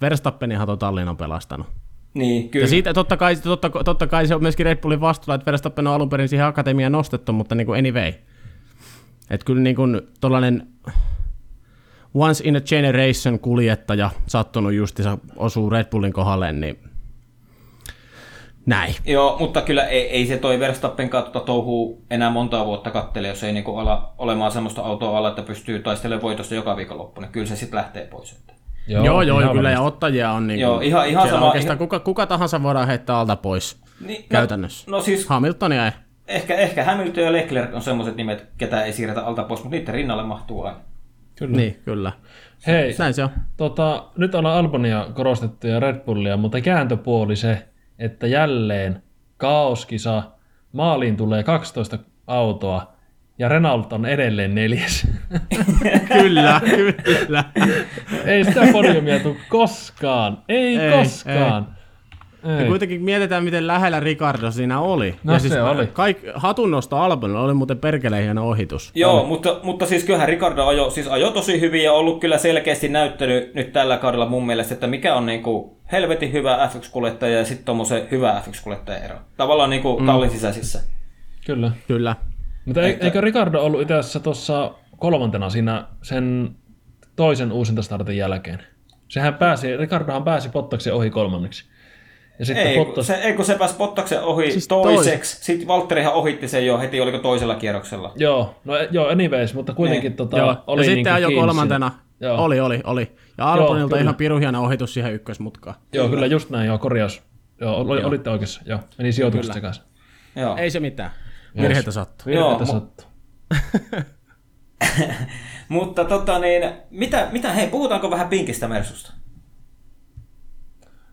Verstappenihan tuon tallin on pelastanut. Niin, kyllä. Ja siitä totta kai, totta, totta kai se on myöskin Red Bullin vastuulla, että Verstappen on alun perin siihen akatemiaan nostettu, mutta niin kuin anyway. Että kyllä niin kuin tollainen once in a generation kuljettaja sattunut justiinsa osuu Red Bullin kohdalle, niin näin. Joo, mutta kyllä ei, ei se toi Verstappen kautta touhuu enää montaa vuotta kattele, jos ei niinku ala olemaan semmoista autoa alla, että pystyy taistelemaan voitosta joka viikonloppu, niin kyllä se sitten lähtee pois. Että. Joo, joo, joo ihan kyllä, ja varmasti. ottajia on niin Joo, ihan- ihan sama- Oikeastaan ihan- kuka, kuka tahansa voidaan heittää alta pois Niin, käytännössä. No, no siis Hamiltonia ei. ehkä, ehkä Hamilton ja Leclerc on semmoiset nimet, ketä ei siirretä alta pois, mutta niiden rinnalle mahtuu aina. Kyllä. Niin, kyllä. Hei, Näin se on. tota, nyt ollaan Albonia korostettu ja Red Bullia, mutta kääntöpuoli se, että jälleen kaoskisa, maaliin tulee 12 autoa ja Renault on edelleen neljäs. kyllä, kyllä. ei sitä podiumia tule koskaan. Ei, Ei, koskaan. Ja Ei. kuitenkin mietitään, miten lähellä Ricardo siinä oli. No ja se siis oli. Kaik, hatunnosto Albonilla oli muuten perkeleen hieno ohitus. Joo, mutta, mutta siis kyllähän Ricardo ajo, siis ajo tosi hyvin ja ollut kyllä selkeästi näyttänyt nyt tällä kaudella mun mielestä, että mikä on niinku helvetin hyvä F1-kuljettaja ja sitten tommosen hyvä F1-kuljettaja ero. Tavallaan niinku tallin sisäisissä. Kyllä. Kyllä. Mutta että... eikö Ricardo ollut itse asiassa tuossa kolmantena siinä sen toisen uusintastartin jälkeen? Sehän pääsi, Ricardohan pääsi Pottaksen ohi kolmanneksi. Ja sitten ei, Bottas... se, ei, kun se pääsi Bottaksen ohi siis toiseksi, tois. sitten Valtterihan ohitti sen jo heti, oliko toisella kierroksella. Joo, no joo, anyways, mutta kuitenkin niin. tota, joo. oli ja sitten niin jo kolmantena, joo. oli, oli, oli. Ja Albonilta joo, ihan pirun ohitus siihen ykkösmutkaan. Joo, kyllä. kyllä just näin, joo, korjaus. Joo, oli, joo. olitte oikeassa, joo, meni sijoitukset sekaisin. Joo. Ei se mitään, virheitä sattuu. Virheitä sattuu. mutta tota niin, mitä, mitä, hei, puhutaanko vähän Pinkistä Mersusta?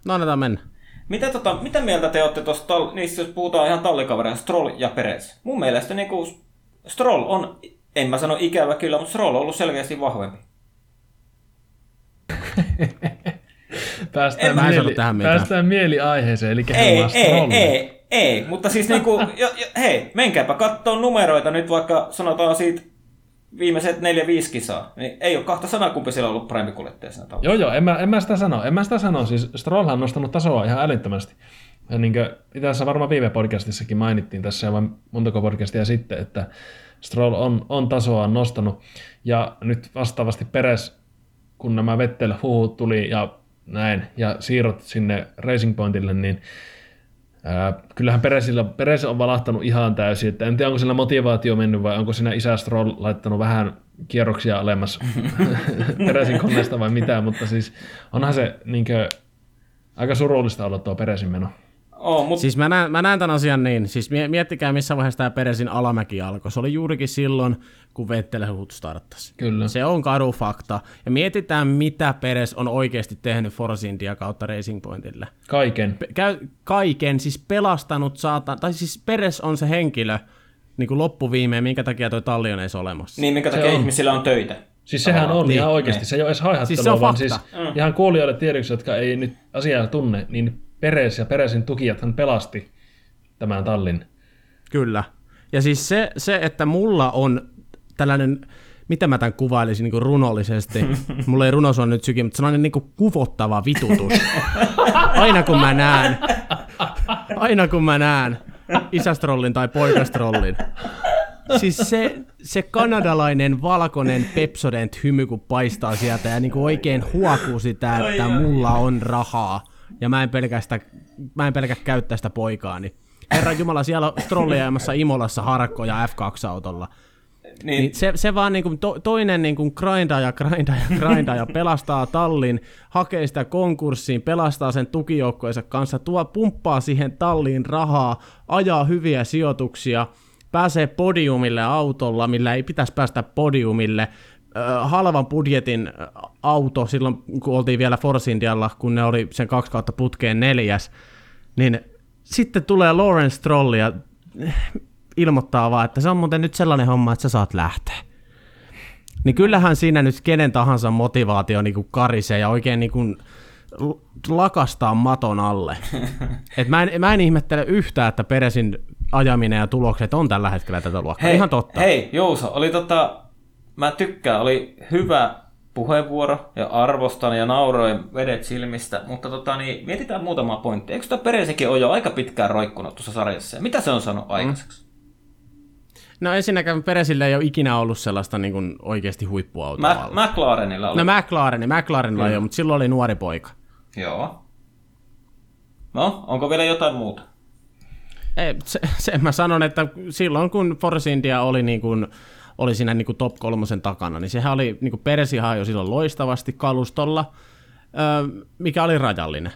No annetaan mennä. Mitä, tota, mitä mieltä te olette tuosta, niistä jos puhutaan ihan tallikavereista, Stroll ja Perez? Mun mielestä niin kuin Stroll on, en mä sano ikävä kyllä, mutta Stroll on ollut selkeästi vahvempi. päästään, mieli, tähän päästään mieliaiheeseen, eli ei, ei, ei, ei, mutta siis niinku, jo, jo, hei, menkääpä katsoa numeroita nyt vaikka sanotaan siitä viimeiset neljä viisi kisaa, niin ei ole kahta sanaa, kumpi siellä on ollut prime-kuljettajana. Joo, joo, en mä, en mä sitä sano. En mä sitä sano. Siis Strollhan on nostanut tasoa ihan älyttömästi. Ja niin kuin, itse asiassa varmaan viime podcastissakin mainittiin tässä vain montako podcastia sitten, että Stroll on, on tasoa nostanut. Ja nyt vastaavasti Peres, kun nämä Vettel huut tuli ja näin, ja siirrot sinne Racing Pointille, niin Ää, kyllähän Peresillä, Peres on valahtanut ihan täysin, että en tiedä onko sillä motivaatio mennyt vai onko siinä isä Stroll laittanut vähän kierroksia alemmas Peresin koneesta vai mitä, mutta siis onhan se niinkö, aika surullista olla tuo Peresin meno. Oh, mut... Siis mä näen, mä näen tämän asian niin, siis miettikää missä vaiheessa tämä Peresin alamäki alkoi. Se oli juurikin silloin, kun Vettel starttasi. Kyllä. Se on kadu fakta. Ja mietitään, mitä Peres on oikeasti tehnyt Force India kautta Racing Pointille. Kaiken. Pe- käy, kaiken, siis pelastanut saatan, tai siis Peres on se henkilö, niin kuin loppuviimeen, minkä takia toi talli on edes olemassa. Niin, minkä takia ihmisillä on töitä. Siis sehän on niin, ihan oikeasti, niin. se ei ole edes haihattelua, siis se on vaan fakta. siis mm. ihan kuulijoille tiedoksi, jotka ei nyt asiaa tunne, niin Peres ja Peresin tukijat hän pelasti tämän tallin. Kyllä. Ja siis se, se että mulla on tällainen, mitä mä tämän kuvailisin niin runollisesti, mulla ei runos on nyt syki, mutta sellainen niin kuin kuvottava vitutus. Aina kun mä näen, aina kun mä näen isästrollin tai poikastrollin. Siis se, se kanadalainen valkoinen Pepsodent hymy, kun paistaa sieltä ja niin kuin oikein huokuu sitä, että mulla on rahaa ja mä en pelkästä, mä en pelkä käyttää sitä poikaani. Herra Jumala, siellä on strolli Imolassa harkkoja F2-autolla. Niin. Niin se, se vaan niin kuin to, toinen niin kuin grindaa ja grindaa ja grindaa ja pelastaa tallin, hakee sitä konkurssiin, pelastaa sen tukijoukkojensa kanssa, tuo pumppaa siihen talliin rahaa, ajaa hyviä sijoituksia, pääsee podiumille autolla, millä ei pitäisi päästä podiumille, halvan budjetin auto silloin, kun oltiin vielä Force Indialla, kun ne oli sen kaksi kautta putkeen neljäs, niin sitten tulee Lawrence Stroll ja ilmoittaa vaan, että se on muuten nyt sellainen homma, että sä saat lähteä. Niin kyllähän siinä nyt kenen tahansa motivaatio niin kuin karisee ja oikein niin kuin lakastaa maton alle. Et mä, en, mä en ihmettele yhtään, että Peresin ajaminen ja tulokset on tällä hetkellä tätä luokkaa. Hei, Ihan totta. Hei, Jouso, oli tota, mä tykkään, oli hyvä puheenvuoro ja arvostan ja nauroin vedet silmistä, mutta tota, niin, mietitään muutama pointti. Eikö tämä Peresekin ole jo aika pitkään roikkunut tuossa sarjassa? Ja mitä se on saanut aikaiseksi? Mm. No ensinnäkään Peresille ei ole ikinä ollut sellaista niin kuin oikeasti huippuautoa. Mä, McLarenilla oli. No McLaren, McLarenilla mm. ole, mutta silloin oli nuori poika. Joo. No, onko vielä jotain muuta? Ei, se, sen mä sanon, että silloin kun Force India oli niin kuin, oli siinä niin kuin top kolmosen takana, niin sehän oli, niin kuin Persihan jo silloin loistavasti kalustolla, mikä oli rajallinen.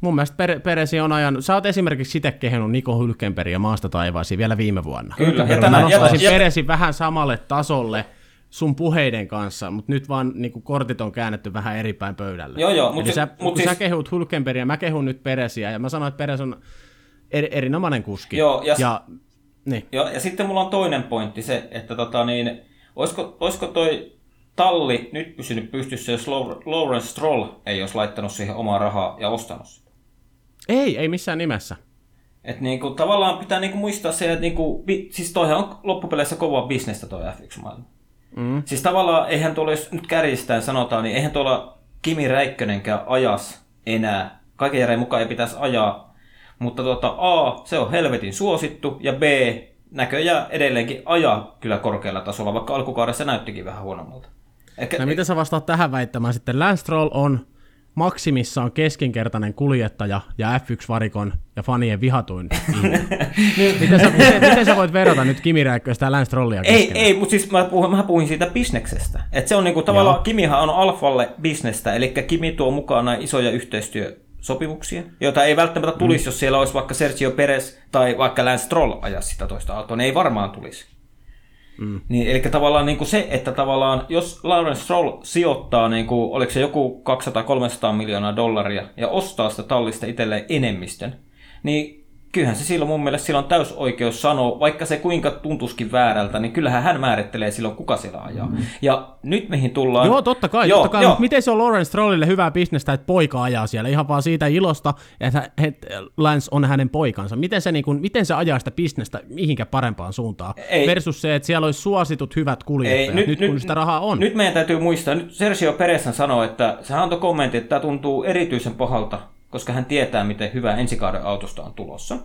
Mun mielestä per, Peresi on ajan, sä oot esimerkiksi sitä kehunut Niko Hylkenbergia maasta taivaisiin vielä viime vuonna. Kyllä, ja mä nostaisin Peresi vähän samalle tasolle sun puheiden kanssa, mutta nyt vaan niin kuin kortit on käännetty vähän eri päin pöydälle. Joo, joo. Mutta sä, mut kun siis... sä kehut Hylkenbergia, mä kehun nyt Peresiä, ja mä sanoin, että Peres on eri, erinomainen kuski. Joo, ja, ja niin. Ja, ja sitten mulla on toinen pointti se, että tota niin, olisiko, olisiko toi talli nyt pysynyt pystyssä, jos Lawrence Stroll ei olisi laittanut siihen omaa rahaa ja ostanut sitä? Ei, ei missään nimessä. Et niinku, tavallaan pitää niinku muistaa se, että niinku, siis toihan on loppupeleissä kova bisnestä toi F1-maailma. Mm. Siis tavallaan, eihän tuolla, jos nyt kärjistään sanotaan, niin eihän tuolla Kimi Räikkönenkään ajas enää. Kaiken järjen mukaan ei pitäisi ajaa mutta tota, A, se on helvetin suosittu, ja B, näköjään edelleenkin ajaa kyllä korkealla tasolla, vaikka alkukaudessa näyttikin vähän huonommalta. Ehkä, no miten sä vastaat tähän väittämään sitten? Lance Stroll on maksimissaan keskinkertainen kuljettaja ja F1-varikon ja fanien vihatuin miten, sä, miten, miten, sä voit verrata nyt Kimi Räikköistä ja Lance Strollia Ei, ei mutta siis mä puhuin, mä puhuin siitä bisneksestä. Et se on niinku tavallaan, Joo. Kimihan on Alfalle bisnestä, eli Kimi tuo mukana isoja yhteistyösopimuksia, joita ei välttämättä tulisi, mm. jos siellä olisi vaikka Sergio Perez tai vaikka Lance Stroll ajaa sitä toista autoa, ne ei varmaan tulisi. Mm. Niin, eli tavallaan niin kuin se, että tavallaan jos Lawrence Stroll sijoittaa, niin kuin, oliko se joku 200-300 miljoonaa dollaria ja ostaa sitä tallista itselleen enemmistön, niin kyllähän se silloin mun mielestä silloin täys oikeus sanoa, vaikka se kuinka tuntuskin väärältä, niin kyllähän hän määrittelee silloin, kuka siellä ajaa. Mm. Ja nyt mihin tullaan... Joo, totta kai, joo, totta kai joo. miten se on Lawrence Strollille hyvää bisnestä, että poika ajaa siellä, ihan vaan siitä ilosta, että Lance on hänen poikansa. Miten se, niin kuin, miten se ajaa sitä bisnestä mihinkä parempaan suuntaan, ei. versus se, että siellä olisi suositut hyvät kuljettajat, ei, nyt, nyt, kun sitä rahaa on. Nyt meidän täytyy muistaa, nyt Sergio Perez sanoi, että se antoi kommentti, että tämä tuntuu erityisen pahalta koska hän tietää, miten hyvä ensikauden autosta on tulossa.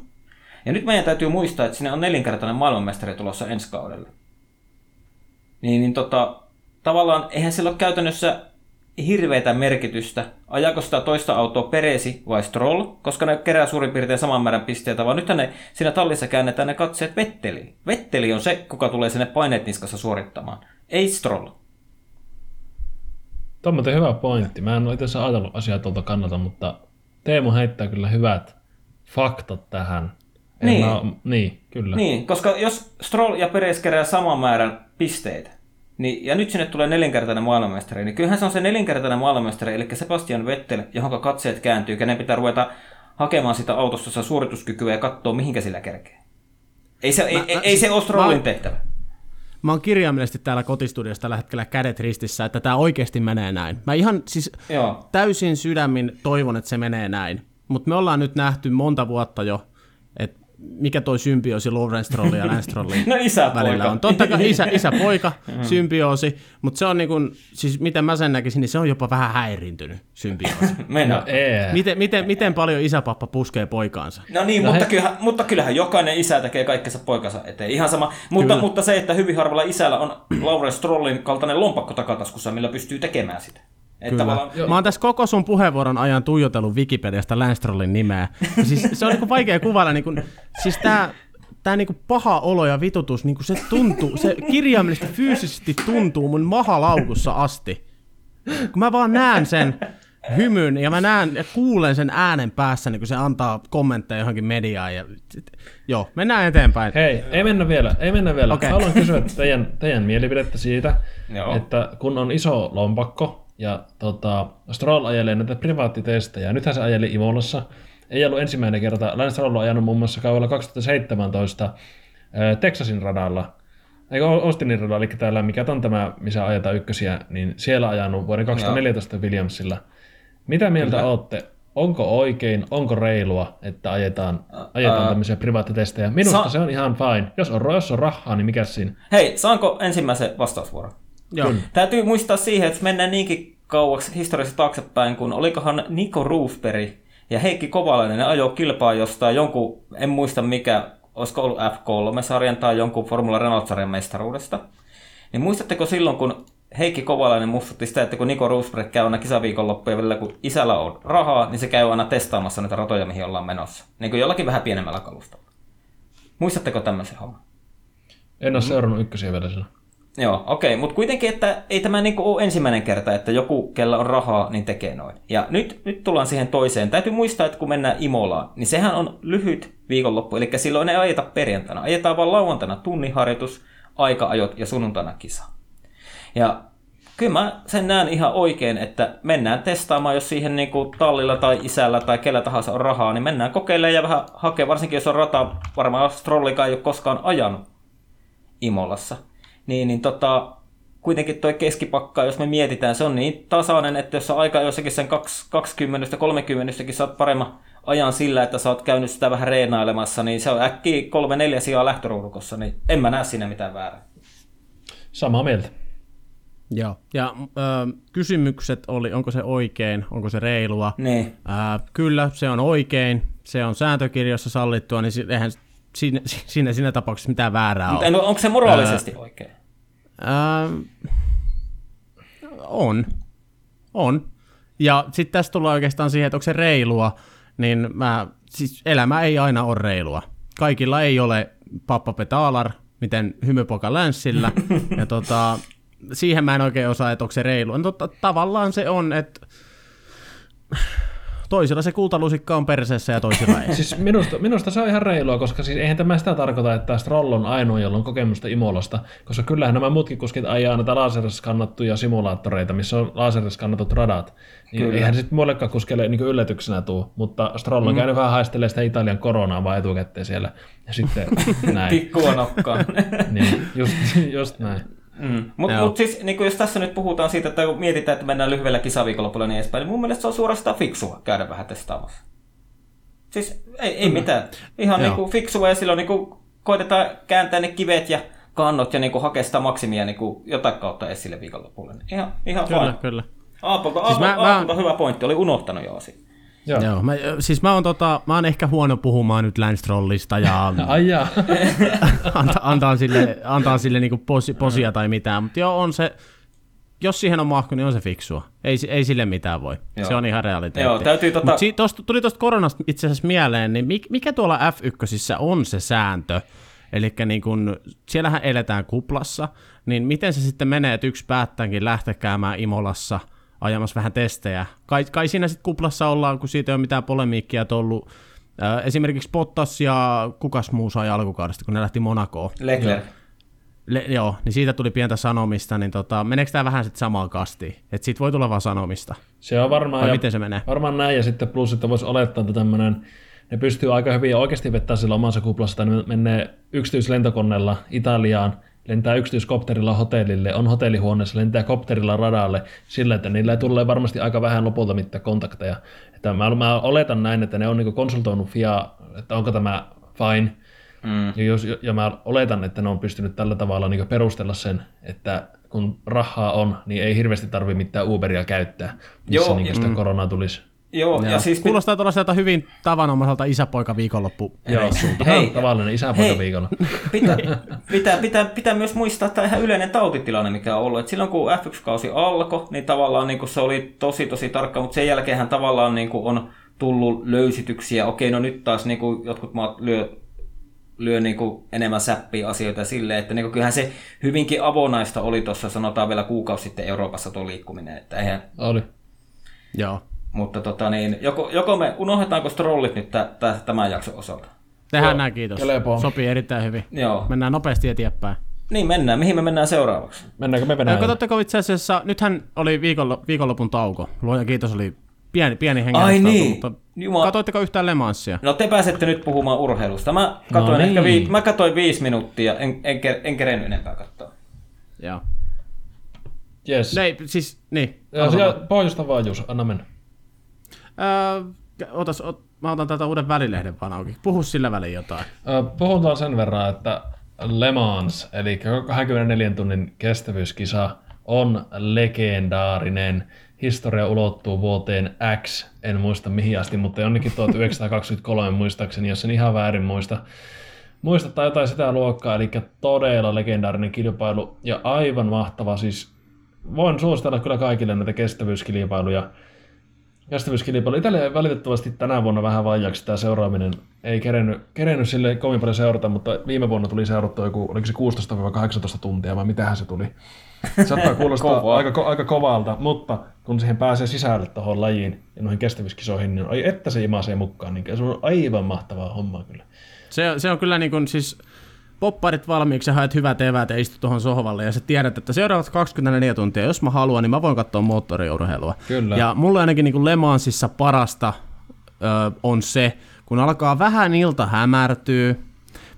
Ja nyt meidän täytyy muistaa, että sinne on nelinkertainen maailmanmestari tulossa ensi kaudelle. Niin, niin tota, tavallaan eihän sillä ole käytännössä hirveätä merkitystä, ajako sitä toista autoa Peresi vai Stroll, koska ne kerää suurin piirtein saman määrän pisteitä, vaan nyt ne siinä tallissa käännetään ne katseet Vetteli. Vetteli on se, kuka tulee sinne paineet niskassa suorittamaan, ei Stroll. Tuo on hyvä pointti. Mä en ole itse ajatellut asiaa tuolta kannalta, mutta Teemu heittää kyllä hyvät faktat tähän. niin. Mä, niin, kyllä. Niin, koska jos Stroll ja Perez kerää saman määrän pisteitä, niin, ja nyt sinne tulee nelinkertainen maailmanmestari, niin kyllähän se on se nelinkertainen maailmanmestari, eli Sebastian Vettel, johon katseet kääntyy, kenen pitää ruveta hakemaan sitä autosta suorituskykyä ja katsoa, mihinkä sillä kerkee. Ei se, mä, ei, mä, ei se ole Strollin mä, tehtävä. Mä oon kirjaimellisesti täällä kotistudiossa tällä hetkellä kädet ristissä, että tämä oikeasti menee näin. Mä ihan siis Joo. täysin sydämin toivon, että se menee näin. Mutta me ollaan nyt nähty monta vuotta jo, että mikä toi symbioosi Lawrence Strollin ja Lance Strollin no, isä, välillä poika. on. Totta kai isä, isä poika mm. symbioosi, mutta se on niin kuin, siis miten mä sen näkisin, niin se on jopa vähän häirintynyt symbioosi. no, miten, miten, miten paljon isäpappa puskee poikaansa? No niin, no mutta, he... kyllähän, mutta kyllähän jokainen isä tekee kaikkensa poikansa eteen. Ihan sama. Mutta, mutta se, että hyvin harvalla isällä on Lawrence Strollin kaltainen lompakko takataskussa, millä pystyy tekemään sitä. Että Kyllä. Mä oon tässä koko sun puheenvuoron ajan tuijotellut Wikipediasta Lance nimeä. siis se on niinku vaikea kuvailla. Niinku, siis tää, tää niinku paha olo ja vitutus, niinku se tuntuu, se kirjaimellisesti fyysisesti tuntuu mun mahalaukussa asti. Kun mä vaan näen sen hymyn ja mä näen ja kuulen sen äänen päässä, niin kun se antaa kommentteja johonkin mediaan. Ja, joo, mennään eteenpäin. Hei, ei mennä vielä, ei mennä vielä. Okay. Haluan kysyä teidän, teidän mielipidettä siitä, joo. että kun on iso lompakko, ja tota, Stroll ajelee näitä privaattitestejä. Nythän se ajeli Imolassa. Ei ollut ensimmäinen kerta. Lance Stroll on ajanut muun muassa kaudella 2017 äh, Texasin radalla. Eikö Austinin radalla, eli täällä mikä on tämä, missä ajetaan ykkösiä, niin siellä ajanut vuoden 2014 no. Williamsilla. Mitä mieltä Kyllä. olette? Onko oikein, onko reilua, että ajetaan, ajetaan uh, tämmöisiä privaattitestejä? Minusta sa- se on ihan fine. Jos on, jos on rahaa, niin mikä siinä? Hei, saanko ensimmäisen vastausvuoron? Joo. Täytyy muistaa siihen, että mennään niinkin kauaksi historiassa taaksepäin, kun olikohan Niko Roosberg ja Heikki Kovalainen, ne ajoi kilpaa jostain jonkun, en muista mikä, olisiko ollut F3-sarjan tai jonkun Formula Renault-sarjan mestaruudesta. Niin muistatteko silloin, kun Heikki Kovalainen muistutti sitä, että kun Niko Roosberg käy aina kisaviikonloppuja välillä, kun isällä on rahaa, niin se käy aina testaamassa niitä ratoja, mihin ollaan menossa. Niin kuin jollakin vähän pienemmällä kalustalla. Muistatteko tämmöisen homman? En ole seurannut ykkösiä vielä sillä. Joo, okei, okay. mutta kuitenkin, että ei tämä niinku ole ensimmäinen kerta, että joku, kellä on rahaa, niin tekee noin. Ja nyt, nyt tullaan siihen toiseen. Täytyy muistaa, että kun mennään Imolaan, niin sehän on lyhyt viikonloppu, eli silloin ei ajeta perjantaina. Ajetaan vaan lauantaina tunniharjoitus, aika-ajot ja sunnuntaina kisa. Ja kyllä mä sen näen ihan oikein, että mennään testaamaan, jos siihen niin kuin tallilla tai isällä tai kellä tahansa on rahaa, niin mennään kokeilemaan ja vähän hakea, varsinkin jos on rata, varmaan Strollikaan ei ole koskaan ajanut Imolassa niin, niin tota, kuitenkin tuo keskipakka, jos me mietitään, se on niin tasainen, että jos aika jossakin sen 20-30 saat paremman ajan sillä, että sä oot käynyt sitä vähän reenailemassa, niin se on äkkiä kolme neljä sijaa lähtöruudukossa, niin en mä näe siinä mitään väärää. Samaa mieltä. Joo, ja ö, kysymykset oli, onko se oikein, onko se reilua. Niin. Ö, kyllä, se on oikein, se on sääntökirjassa sallittua, niin eihän siinä, siinä, siinä tapauksessa mitään väärää Mutta ole. en- onko se moraalisesti oikein? Ää, on. On. Ja sitten tässä tullaan oikeastaan siihen, että onko se reilua, niin mä, siis elämä ei aina ole reilua. Kaikilla ei ole pappa petalar, miten hymypoka länssillä. ja tota, siihen mä en oikein osaa, että onko se reilua. No, totta, tavallaan se on, että toisilla se kultalusikka on perseessä ja toisilla ei. Siis minusta, minusta se on ihan reilua, koska siis eihän tämä sitä tarkoita, että Stroll on ainoa, jolla on kokemusta Imolasta, koska kyllähän nämä muutkin kuskit ajaa näitä laserskannattuja simulaattoreita, missä on laserskannatut radat. Niin Kyllä. eihän sitten muillekaan kuskeille niin yllätyksenä tuu, mutta Stroll on käynyt vähän haistelee sitä Italian koronaa vaan etukäteen siellä. Ja sitten näin. Tikkua nokkaan. niin, just, just näin. Mm. Mutta mut siis, niin jos tässä nyt puhutaan siitä, että kun mietitään, että mennään lyhyellä kisaviikonlopulla ja niin edespäin, niin mun mielestä se on suorastaan fiksua käydä vähän testaamassa. Siis ei, ei mitään. Ihan Joo. niin kuin fiksua ja silloin niin kuin koitetaan kääntää ne kivet ja kannot ja niin kuin hakea sitä maksimia niin kuin jotain kautta esille viikonlopulle. Niin Ihan, ihan kyllä, fine. kyllä. Aapo, Siis mä- Aapo, mä- Aapolta hyvä pointti, oli unohtanut jo asia. Joo. Joo, mä, siis mä oon, tota, mä oon ehkä huono puhumaan nyt Lance Strollista ja Ai anta, antaa sille, antaa sille niinku posi, posia tai mitään, mutta joo, on se, jos siihen on mahku, niin on se fiksua. Ei, ei sille mitään voi. Joo. Se on ihan realiteetti. Joo, täytyy tota- Mut si, tosta, tuli tuosta koronasta itse asiassa mieleen, niin mik, mikä tuolla F1 on se sääntö? Eli niin kun, siellähän eletään kuplassa, niin miten se sitten menee, että yksi päättäänkin lähteä käymään Imolassa ajamassa vähän testejä. Kai, kai siinä sitten kuplassa ollaan, kun siitä ei ole mitään polemiikkia ollut. Äh, esimerkiksi Bottas ja kukas muu sai alkukaudesta, kun ne lähti Monakoon. Leclerc. Le, joo, niin siitä tuli pientä sanomista, niin tota, meneekö tämä vähän sitten samaan kastiin? Että siitä voi tulla vaan sanomista. Se on varmaan... Vai ja- miten se menee? Varmaan näin, ja sitten plus, että voisi olettaa, että tämmöinen, ne pystyy aika hyvin ja oikeasti vettää sillä omassa kuplassa, ne menee yksityislentokoneella Italiaan, lentää yksityiskopterilla hotellille, on hotellihuoneessa, lentää kopterilla radalle, sillä, että niillä tulee varmasti aika vähän lopulta mitään kontakteja. Että mä, mä oletan näin, että ne on niin konsultoinut FIA, että onko tämä fine, Mm. ja, jos, ja mä oletan, että ne on pystynyt tällä tavalla niin perustella sen, että kun rahaa on, niin ei hirveästi tarvi mitään Uberia käyttää, missä Joo, niin sitä koronaa tulisi. Joo, ja, Joo. siis... Kuulostaa tuollaiselta hyvin tavanomaiselta isäpoika viikonloppu. Joo, Hei. hei, tavallinen isäpoika Hei. viikolla. Pitää, pitää, pitää, pitää myös muistaa tämä ihan yleinen tautitilanne, mikä on ollut. Et silloin kun F1-kausi alkoi, niin tavallaan niin se oli tosi tosi tarkka, mutta sen jälkeen tavallaan niin on tullut löysityksiä. Okei, no nyt taas niin jotkut maat lyö, lyö niin enemmän säppiä asioita silleen, että niin kyllähän se hyvinkin avonaista oli tuossa sanotaan vielä kuukausi sitten Euroopassa tuo liikkuminen. Että eihän, Oli. Joo. Mutta tota niin, joko, joko me unohdetaanko strollit nyt tä, tä, tämän jakson osalta? Tehdään Joo, näin, kiitos. kelpaa. Sopii erittäin hyvin. Joo. Mennään nopeasti eteenpäin. Niin mennään. Mihin me mennään seuraavaksi? Mennäänkö me Venäjälle? katsotteko itse asiassa, nythän oli viikonlo, viikonlopun tauko. Luojan kiitos oli pieni, pieni Ai hengähdystauko, niin. mutta Jumala. katoitteko yhtään Le Mansia? No te pääsette nyt puhumaan urheilusta. Mä katoin, No ehkä niin. vii, mä katoin viisi minuuttia, en, en, ker- en kerennyt enempää katsoa. Joo. Yes. Ne, ei, siis, niin. Ja, ja pohjusta vaan, Jus, anna mennä. Öö, otas, ot, mä otan tätä uuden välilehden vaan auki. Puhu sillä välin jotain. Ö, Puhutaan sen verran, että Le Mans, eli 24 tunnin kestävyyskisa, on legendaarinen. Historia ulottuu vuoteen X, en muista mihin asti, mutta jonnekin 1923 muistaakseni, jos en ihan väärin muista. Muista tai jotain sitä luokkaa, eli todella legendaarinen kilpailu ja aivan mahtava. Siis voin suositella kyllä kaikille näitä kestävyyskilpailuja. Kestävyyskilpailu. Italia ei valitettavasti tänä vuonna vähän vajaaksi tämä seuraaminen. Ei kerennyt, kerennyt sille kovin paljon seurata, mutta viime vuonna tuli seurattua joku, oliko se 16-18 tuntia vai mitähän se tuli. Saattaa kuulostaa Kovaa. aika, aika kovalta, mutta kun siihen pääsee sisälle tuohon lajiin ja noihin kestävyyskisoihin, niin ai että se imasee mukaan, niin se on aivan mahtavaa hommaa kyllä. Se, se on kyllä niin kuin siis popparit valmiiksi ja haet hyvät eväät ja istut tuohon sohvalle ja sä tiedät, että seuraavat 24 tuntia, jos mä haluan, niin mä voin katsoa moottoriurheilua. Kyllä. Ja mulle ainakin niin kuin Le Mansissa parasta ö, on se, kun alkaa vähän ilta hämärtyy,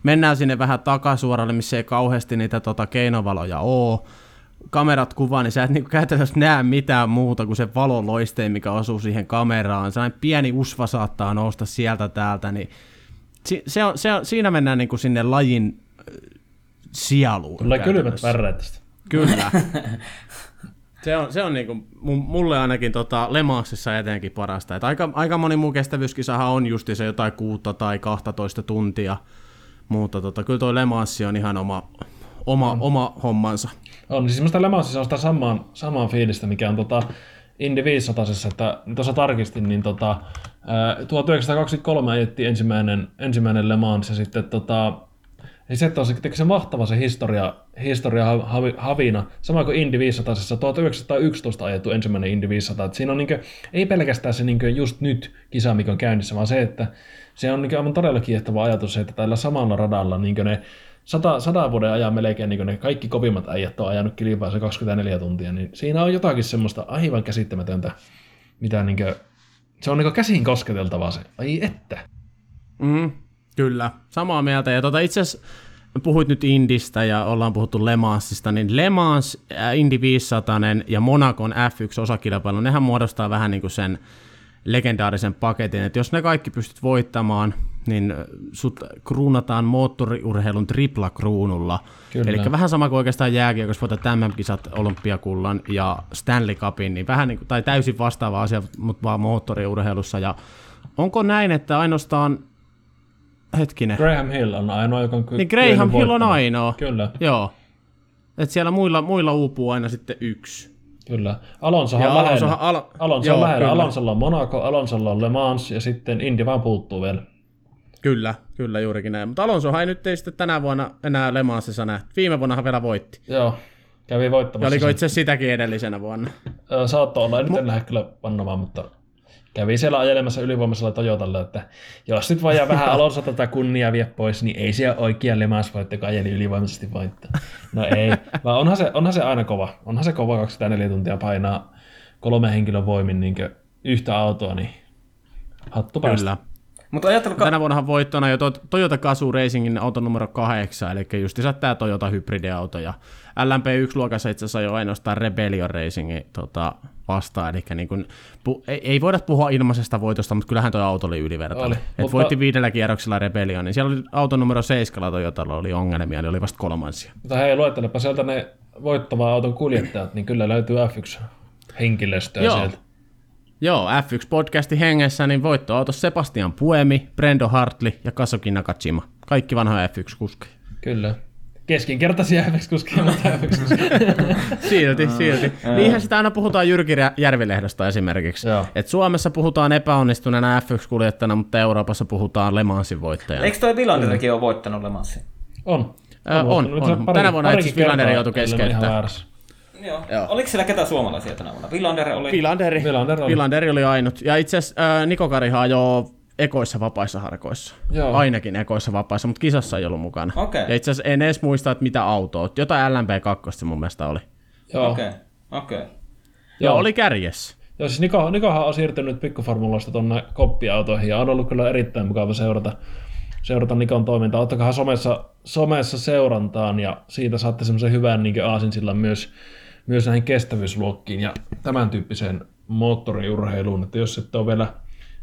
mennään sinne vähän takasuoralle, missä ei kauheasti niitä tota, keinovaloja oo, kamerat kuvaa, niin sä et niinku käytännössä näe mitään muuta kuin se valoloisteen, mikä osuu siihen kameraan. Sellainen pieni usva saattaa nousta sieltä täältä, niin si- se on, se on, siinä mennään niinku sinne lajin sieluun. Tulee kylmät väreet tästä. Kyllä. se on, se on niinku, mu- mulle ainakin tota Lemassissa etenkin parasta. Et aika, aika moni muu kestävyyskisahan on justi se jotain kuutta tai 12 tuntia. Mutta tota, kyllä toi Le Mans on ihan oma, oma, oma hommansa. On, niin siis Le Mansissa on sitä samaa, samaa fiilistä, mikä on tota Indy 500, että tuossa tarkistin, niin tota, ää, 1923 ajettiin ensimmäinen, ensimmäinen Le Mans ja sitten tota, ja se, on se, se mahtava se historia, historia havi, havina, sama kuin Indy 500, 1911 ajettu ensimmäinen Indy 500. Että siinä on niin kuin, ei pelkästään se niin just nyt kisa, mikä on käynnissä, vaan se, että se on niin aivan todella kiehtova ajatus, että tällä samalla radalla niin ne sata, sata vuoden ajan melkein niin ne kaikki kovimmat äijät on ajanut kilpaa se 24 tuntia, niin siinä on jotakin semmoista aivan käsittämätöntä, mitä niin kuin, se on niin käsin kosketeltavaa se. Ai että. Mm, kyllä, samaa mieltä. Ja tota, itse asiassa puhuit nyt Indistä ja ollaan puhuttu Le Mansista, niin Le Mans, äh, Indy 500 ja Monacon F1-osakilpailu, nehän muodostaa vähän niin kuin sen legendaarisen paketin, että jos ne kaikki pystyt voittamaan, niin sut kruunataan moottoriurheilun tripla-kruunulla. Eli vähän sama kuin oikeastaan jääkiekossa voitat MM-kisat, olympiakullan ja Stanley Cupin, niin vähän niin kuin, tai täysin vastaava asia, mutta vaan moottoriurheilussa. Ja onko näin, että ainoastaan hetkinen. Graham Hill on ainoa, joka on Niin Graham Hill on ainoa. Kyllä. Joo. Et siellä muilla, muilla uupuu aina sitten yksi. Kyllä. Alonsohan on lähellä. Alonso, Al- Alonso on lähellä. Alonsolla on Monaco, Alonsolla on Le Mans ja sitten Indy vaan puuttuu vielä. Kyllä, kyllä juurikin näin. Mutta Alonsohan ei nyt ei sitten tänä vuonna enää Le Mansissa nähty. Viime vuonnahan vielä voitti. Joo, kävi voittamassa. Ja oliko itse sitäkin edellisenä vuonna? Saattoi olla, en nyt en lähde kyllä pannamaan, mutta kävi siellä ajelemassa ylivoimaisella Toyotalle, että jos nyt vaan vähän Alonso tätä kunnia vie pois, niin ei siellä oikea lemas voitte, joka ajeli ylivoimaisesti voittaa. No ei, vaan onhan se, onhan se aina kova. Onhan se kova 24 tuntia painaa kolme henkilön voimin niin yhtä autoa, niin hattu päästä. Kyllä. Mutta ajatelkaa... Tänä vuonnahan voittona jo Toyota Gazoo Racingin auto numero 8, eli just tämä Toyota hybridiauto, ja LMP1-luokassa itse asiassa jo ainoastaan Rebellion Racingin tota, vastaan, eli niin kun, pu, ei, ei, voida puhua ilmaisesta voitosta, mutta kyllähän tuo auto oli ylivertainen. Et mutta... voitti viidellä kierroksella Rebellion, niin siellä oli auto numero 7 Toyotalla oli ongelmia, niin oli vasta kolmansia. Mutta hei, luettelepa sieltä ne voittavaa auton kuljettajat, niin kyllä löytyy F1 henkilöstöä Joo. sieltä. Joo, F1-podcastin hengessä niin voittoauto Sebastian Puemi, Brendo Hartley ja Kasoki Nakajima. Kaikki vanhoja F1-kuskeja. Kyllä. Keskinkertaisia F1-kuskeja, mutta F1-kuskeja. silti, silti. Niinhän sitä aina puhutaan Jyrki Järvilehdosta esimerkiksi. Et Suomessa puhutaan epäonnistuneena F1-kuljettajana, mutta Euroopassa puhutaan Le Mansin voittajana. Eikö toi Villanderikin ole voittanut Le Mansin? On. On, on. on. Tänä vuonna itse Villanderi joutui keskeyttämään. Joo. Joo. Oliko siellä ketään suomalaisia tänä vuonna? Villanderi oli... Villanderi. Villanderi oli. Villanderi oli ainut. Ja itse asiassa äh, Niko Karihan jo ekoissa vapaissa harkoissa. Joo. Ainakin ekoissa vapaissa, mutta kisassa ei ollut mukana. Okay. Ja itse asiassa en edes muista, että mitä autoa. Jotain LMP2 se mun mielestä oli. Joo. Okei. Okay. Okay. Joo, oli kärjessä. Joo, siis Niko, Nikohan on siirtynyt pikkuformulasta tuonne koppiautoihin ja on ollut kyllä erittäin mukava seurata, seurata Nikon toimintaa. Ottakaa somessa, somessa seurantaan ja siitä saatte semmoisen hyvän niin aasinsillan myös myös näihin kestävyysluokkiin ja tämän tyyppiseen moottoriurheiluun, että jos et ole vielä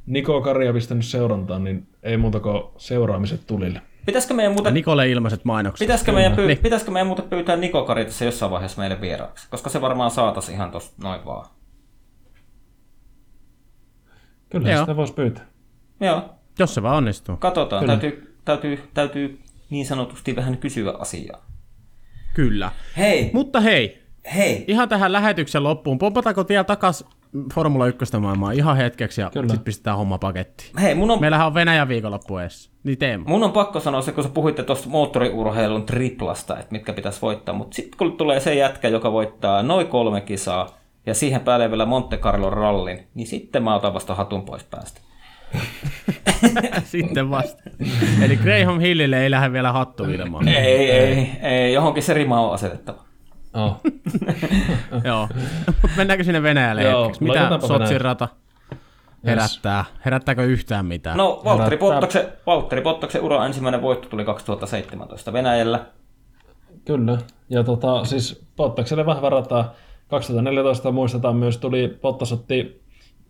Niko Karia pistänyt seurantaan, niin ei muuta kuin seuraamiset tulille. Pitäisikö meidän muuta... Nikolle ilmaiset mainokset. Pitäisikö meidän, pyy... niin. Pitäisikö meidän muuta pyytää Niko Kari tässä jossain vaiheessa meille vieraaksi? Koska se varmaan saataisiin ihan tuossa noin vaan. Kyllä Joo. sitä voisi pyytää. Joo. Jos se vaan onnistuu. Katsotaan. Täytyy, täytyy, täytyy niin sanotusti vähän kysyä asiaa. Kyllä. Hei. Mutta hei, Hei. Ihan tähän lähetyksen loppuun. Pompataanko vielä takas Formula 1 maailmaa ihan hetkeksi ja sitten pistetään homma pakettiin. Hei, mun on... Meillähän on Venäjän viikonloppu edes. Niin teemme. Mun on pakko sanoa se, kun sä puhuitte tuosta moottoriurheilun triplasta, että mitkä pitäisi voittaa. Mutta sitten kun tulee se jätkä, joka voittaa noin kolme kisaa ja siihen päälle vielä Monte Carlo rallin, niin sitten mä otan vasta hatun pois päästä. sitten vasta. Eli Graham Hillille ei lähde vielä hattu ilmaan. Ei, ei, ei, johonkin se rima on asetettava. Oh. Joo. Mennäänkö sinne Venäjälle Joo, hetkeksi? Mitä Sotsin rata herättää? Yes. Herättääkö yhtään mitään? No, Valtteri Bottaksen, Valtteri Bottaksen ura ensimmäinen voitto tuli 2017 Venäjällä. Kyllä. Ja tota, siis Bottakselle vahva rata. 2014 muistetaan myös tuli, Bottas otti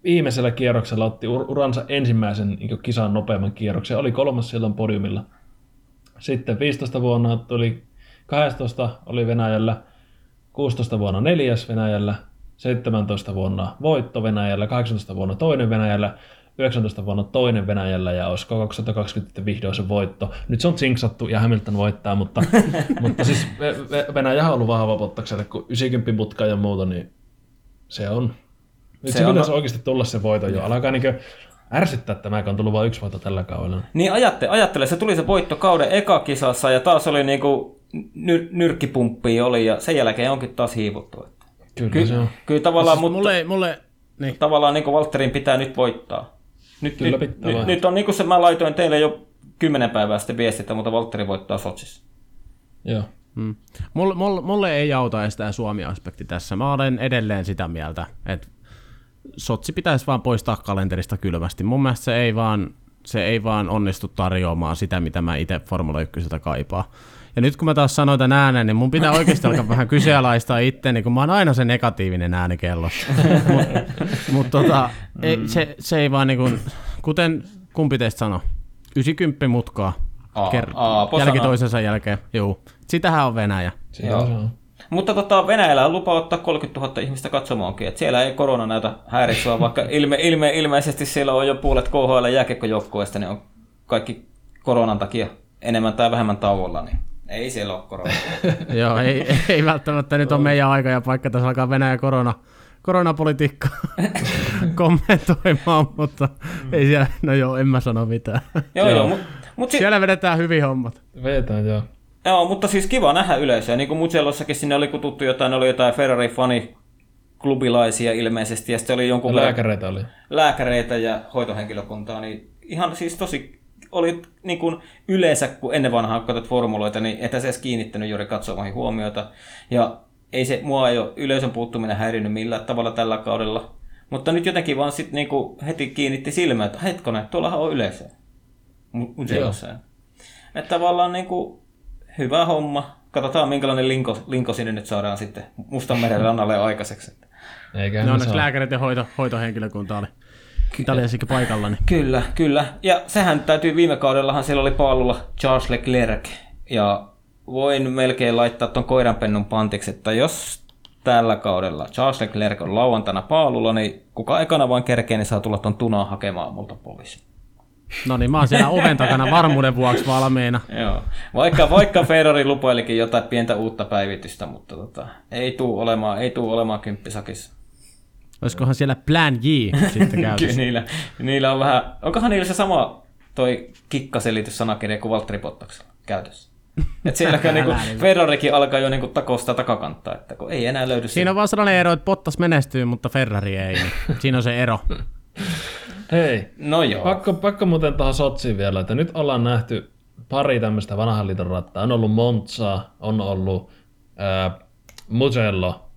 viimeisellä kierroksella otti uransa ensimmäisen niin kisan nopeamman kierroksen. Oli kolmas silloin podiumilla. Sitten 15 vuonna tuli 12 oli Venäjällä 16 vuonna neljäs Venäjällä, 17 vuonna voitto Venäjällä, 18 vuonna toinen Venäjällä, 19 vuonna toinen Venäjällä ja olisiko 2020 vihdoin se voitto. Nyt se on jinksattu ja Hamilton voittaa, mutta, mutta siis Venäjä on ollut vahva pottakselle, kun 90 mutka ja muuta, niin se on. Nyt se, se pitäisi on... oikeasti tulla se voito jo. Alkaa niinkö ärsyttää tämä, kun on tullut vain yksi voitto tällä kaudella. Niin ajatte, ajattele, se tuli se voitto kauden eka kisassa ja taas oli niinku nyr- nyrkkipumppi oli ja sen jälkeen onkin taas hiivuttu. Kyllä Ky- se on. Kyllä tavallaan, siis mutta, mulle, mulle, niin. tavallaan niin kuin Valtterin pitää nyt voittaa. Nyt, Kyllä nyt, pitää nyt, nyt, on niin kuin se, mä laitoin teille jo kymmenen päivää sitten viestitä, mutta Valtteri voittaa Sotsissa. Joo. Mm. Mulle, mulle, mulle ei auta edes tämä Suomi-aspekti tässä. Mä olen edelleen sitä mieltä, että Sotsi pitäisi vaan poistaa kalenterista kylmästi. Mun mielestä se ei vaan, se ei vaan onnistu tarjoamaan sitä, mitä mä itse Formula 1 kaipaa. Ja nyt kun mä taas sanoin tämän äänen, niin mun pitää oikeasti alkaa vähän kyseenalaistaa itseäni, kun mä oon aina se negatiivinen ääni kellossa. Mutta mut tota, ei, se, se ei vaan niin kuin, kuten kumpi teistä sanoi, 90 mutkaa Aa, ker- aa, jälki toisensa jälkeen. Juu. Sitähän on Venäjä. Siinä Joo. on. Mutta tota, Venäjällä on lupa ottaa 30 000 ihmistä katsomaankin, että siellä ei korona näytä häiritsua, vaikka ilme, ilme, ilmeisesti siellä on jo puolet KHL jääkiekkojoukkueesta, niin on kaikki koronan takia enemmän tai vähemmän tauolla, niin ei siellä ole korona. Joo, ei, ei välttämättä nyt on meidän aika ja paikka tässä alkaa Venäjä korona, koronapolitiikka kommentoimaan, mutta ei siellä, no joo, en mä sano mitään. joo, joo, mutta mut si- Siellä vedetään hyvin hommat. Vetään, joo. Joo, mutta siis kiva nähdä yleisöä. Niin kuin Mutselossakin sinne oli kututtu jotain, oli jotain Ferrari-fani klubilaisia ilmeisesti, ja sitten oli jonkun Lääkäreitä oli. lääkäreitä ja hoitohenkilökuntaa, niin ihan siis tosi oli niin kuin yleensä, kun ennen vanhaa katsot formuloita, niin että se edes kiinnittänyt juuri katsomaan huomiota. Ja ei se, mua ei ole yleisön puuttuminen häirinyt millään tavalla tällä kaudella. Mutta nyt jotenkin vaan sit niinku heti kiinnitti silmää, että hetkonen, tuollahan on yleisö. Museossa. Että tavallaan niinku hyvä homma. Katsotaan minkälainen linko, linko sinne nyt saadaan sitten Mustanmeren rannalle aikaiseksi. Eikä No ne onneksi saa. lääkärit ja hoito, hoitohenkilökunta oli Italiassakin paikalla. Niin. Kyllä, kyllä. Ja sehän täytyy viime kaudellahan siellä oli paalulla Charles Leclerc. Ja voin melkein laittaa ton koiranpennun pantiksi, että jos tällä kaudella Charles Leclerc on lauantaina paalulla, niin kuka ekana vaan kerkee, niin saa tulla ton tunaa hakemaan multa pois. No niin, mä oon siellä oven takana varmuuden vuoksi valmiina. Joo. Vaikka, vaikka Ferrari lupailikin jotain pientä uutta päivitystä, mutta tota, ei tuu olemaan, ei tuu olemaan kymppisakissa. Olisikohan siellä Plan J sitten Kyllä käytössä? niillä, niillä on vähän, onkohan niillä se sama toi kikkaselityssanakirja kuin Valtteri Bottaksella käytössä? Et sielläkään niinku. Ferrarikin alkaa jo niinku takoa sitä takakanttaa, että kun ei enää löydy Siinä on vaan sellainen ero, että Bottas menestyy, mutta Ferrari ei. Niin siinä on se ero. Hei, No joo. pakko, pakko muuten tuohon Sotsiin vielä, että nyt ollaan nähty pari tämmöistä vanhan liiton rattaa. On ollut Monza, on ollut ää, Mugello.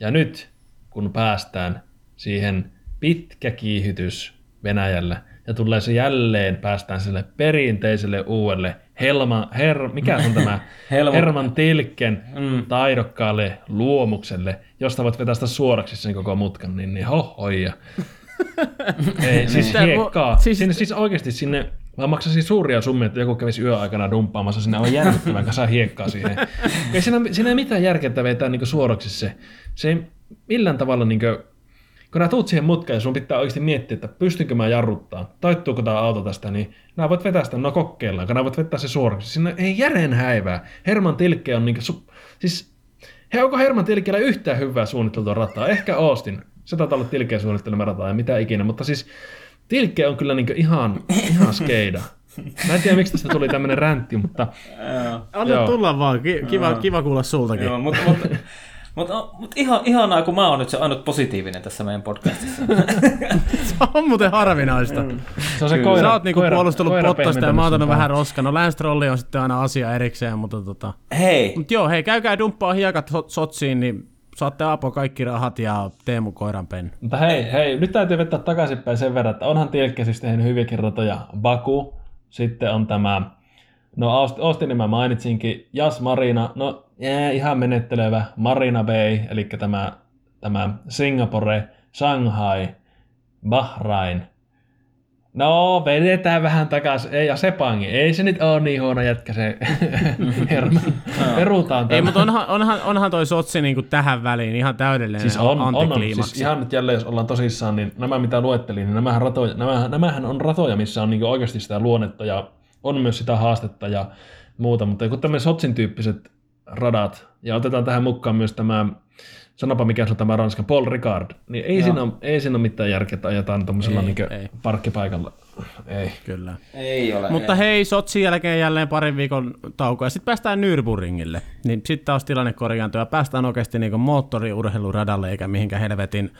Ja nyt, kun päästään siihen pitkä kiihytys Venäjälle, ja tulee se jälleen, päästään sille perinteiselle uudelle Helma, her, mikä on tämä? Helmut. Herman Tilken mm. taidokkaalle luomukselle, josta voit vetää sitä suoraksi sen koko mutkan, niin, niin hohoja. Ei, siis hiekkaa. siis- Siis, sinne, siis oikeasti sinne, mä maksasin suuria summia, että joku kävisi yöaikana dumppaamassa sinne on järkyttävän kasa hiekkaa siihen. Ei siinä, siinä ei mitään järkeä että vetää niin suoraksi se. Se ei millään tavalla, niin kuin, kun nää tuut siihen mutkaan ja sun pitää oikeasti miettiä, että pystynkö mä jarruttaa, taittuuko tämä auto tästä, niin nää voit vetää sitä, no kokeillaan, kun nää voit vetää se suoraksi. Siinä ei järjen häivää. Herman Tilke on niin kuin, su, siis Hei, onko Herman Tilkellä yhtään hyvää suunniteltua rataa? Ehkä Austin. Se taitaa olla Tilkeen suunnittelema rataa ja mitä ikinä, mutta siis Tilke on kyllä niinku ihan, ihan skeida. Mä en tiedä, miksi tästä tuli tämmönen räntti, mutta Joo. Anna tulla vaan, Ki- kiva, kiva kuulla sultakin. Joo, mutta, mutta, mutta, mutta ihan, ihanaa, kun mä oon nyt se ainut positiivinen tässä meidän podcastissa. Se on muuten harvinaista. se on se koira. Sä oot niinku koira- puolustellut koira Bottasta ja mä oon vähän roskaa. No Lance Trolli on sitten aina asia erikseen, mutta tota... Hei, Mut joo, hei, käykää dumppaa hiekat so- Sotsiin, niin saatte Aapo kaikki rahat ja Teemu koiranpenni. Mutta hei, hei, nyt täytyy vetää takaisinpäin sen verran, että onhan Tilke siis tehnyt hyviäkin ratoja. Baku, sitten on tämä, no Aust- Austinin mä mainitsinkin, Jas Marina, no jää, ihan menettelevä, Marina Bay, eli tämä, tämä Singapore, Shanghai, Bahrain, No, vedetään vähän takas. Ei, ja Sepangi, ei se nyt ole niin huono jätkä se Herman. Perutaan Ei, mutta onhan, onhan, onhan toi Sotsi niinku tähän väliin ihan täydellinen Siis on, on, on. Siis ihan nyt jälleen, jos ollaan tosissaan, niin nämä mitä luettelin, niin nämähän, ratoja, nämä, nämähän on ratoja, missä on niinku oikeasti sitä luonnetta ja on myös sitä haastetta ja muuta, mutta kun tämmöiset Sotsin tyyppiset radat, ja otetaan tähän mukaan myös tämä, sanopa mikä se on tämä Ranskan, Paul Ricard, niin ei, siinä ole, ei siinä ole mitään järkeä, että ajetaan tämmöisellä Ei, niinku ei. parkkipaikalla. Ei. Kyllä. Ei ole. Mutta hei, Sotsin jälkeen jälleen parin viikon tauko ja sitten päästään Nürburgringille. Niin sitten taas tilanne korjaantuu ja päästään oikeasti niinku moottoriurheiluradalle eikä mihinkään helvetin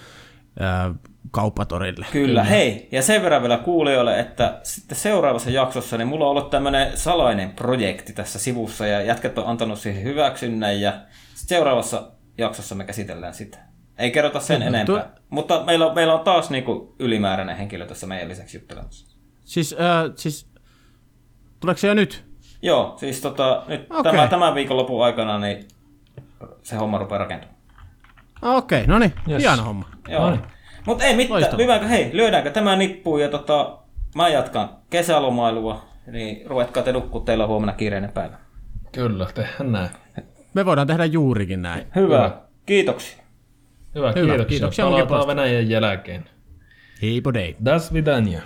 ää, kauppatorille. Kyllä, hei, ja sen verran vielä kuulijoille, että sitten seuraavassa jaksossa, niin mulla on ollut tämmöinen salainen projekti tässä sivussa, ja jätkät on antanut siihen hyväksynnän, ja sitten seuraavassa jaksossa me käsitellään sitä. Ei kerrota sen Kyllä, enempää. tuo- Mutta meillä on, meillä on taas niinku ylimääräinen henkilö tässä meidän lisäksi juttelemassa. Siis, ää, siis tuleeko se jo nyt? Joo, siis tota, nyt Okei. tämä, tämän viikonlopun aikana niin se homma rupeaa rakentumaan. Okei, okay, no niin, Yes. hieno homma. Joo. Noniin. Mutta ei mitään, Loistavaa. lyödäänkö, hei, lyödäänkö tämä nippuun ja tota, mä jatkan kesälomailua, niin ruvetkaa te nukkua, teillä on huomenna kiireinen päivä. Kyllä, tehdään näin. Me voidaan tehdä juurikin näin. Hyvä. Kiitoksia. Hyvä, Hyvä, kiitoksia. kiitoksia Palataan Venäjän jälkeen. Hei, podei. Das vidania.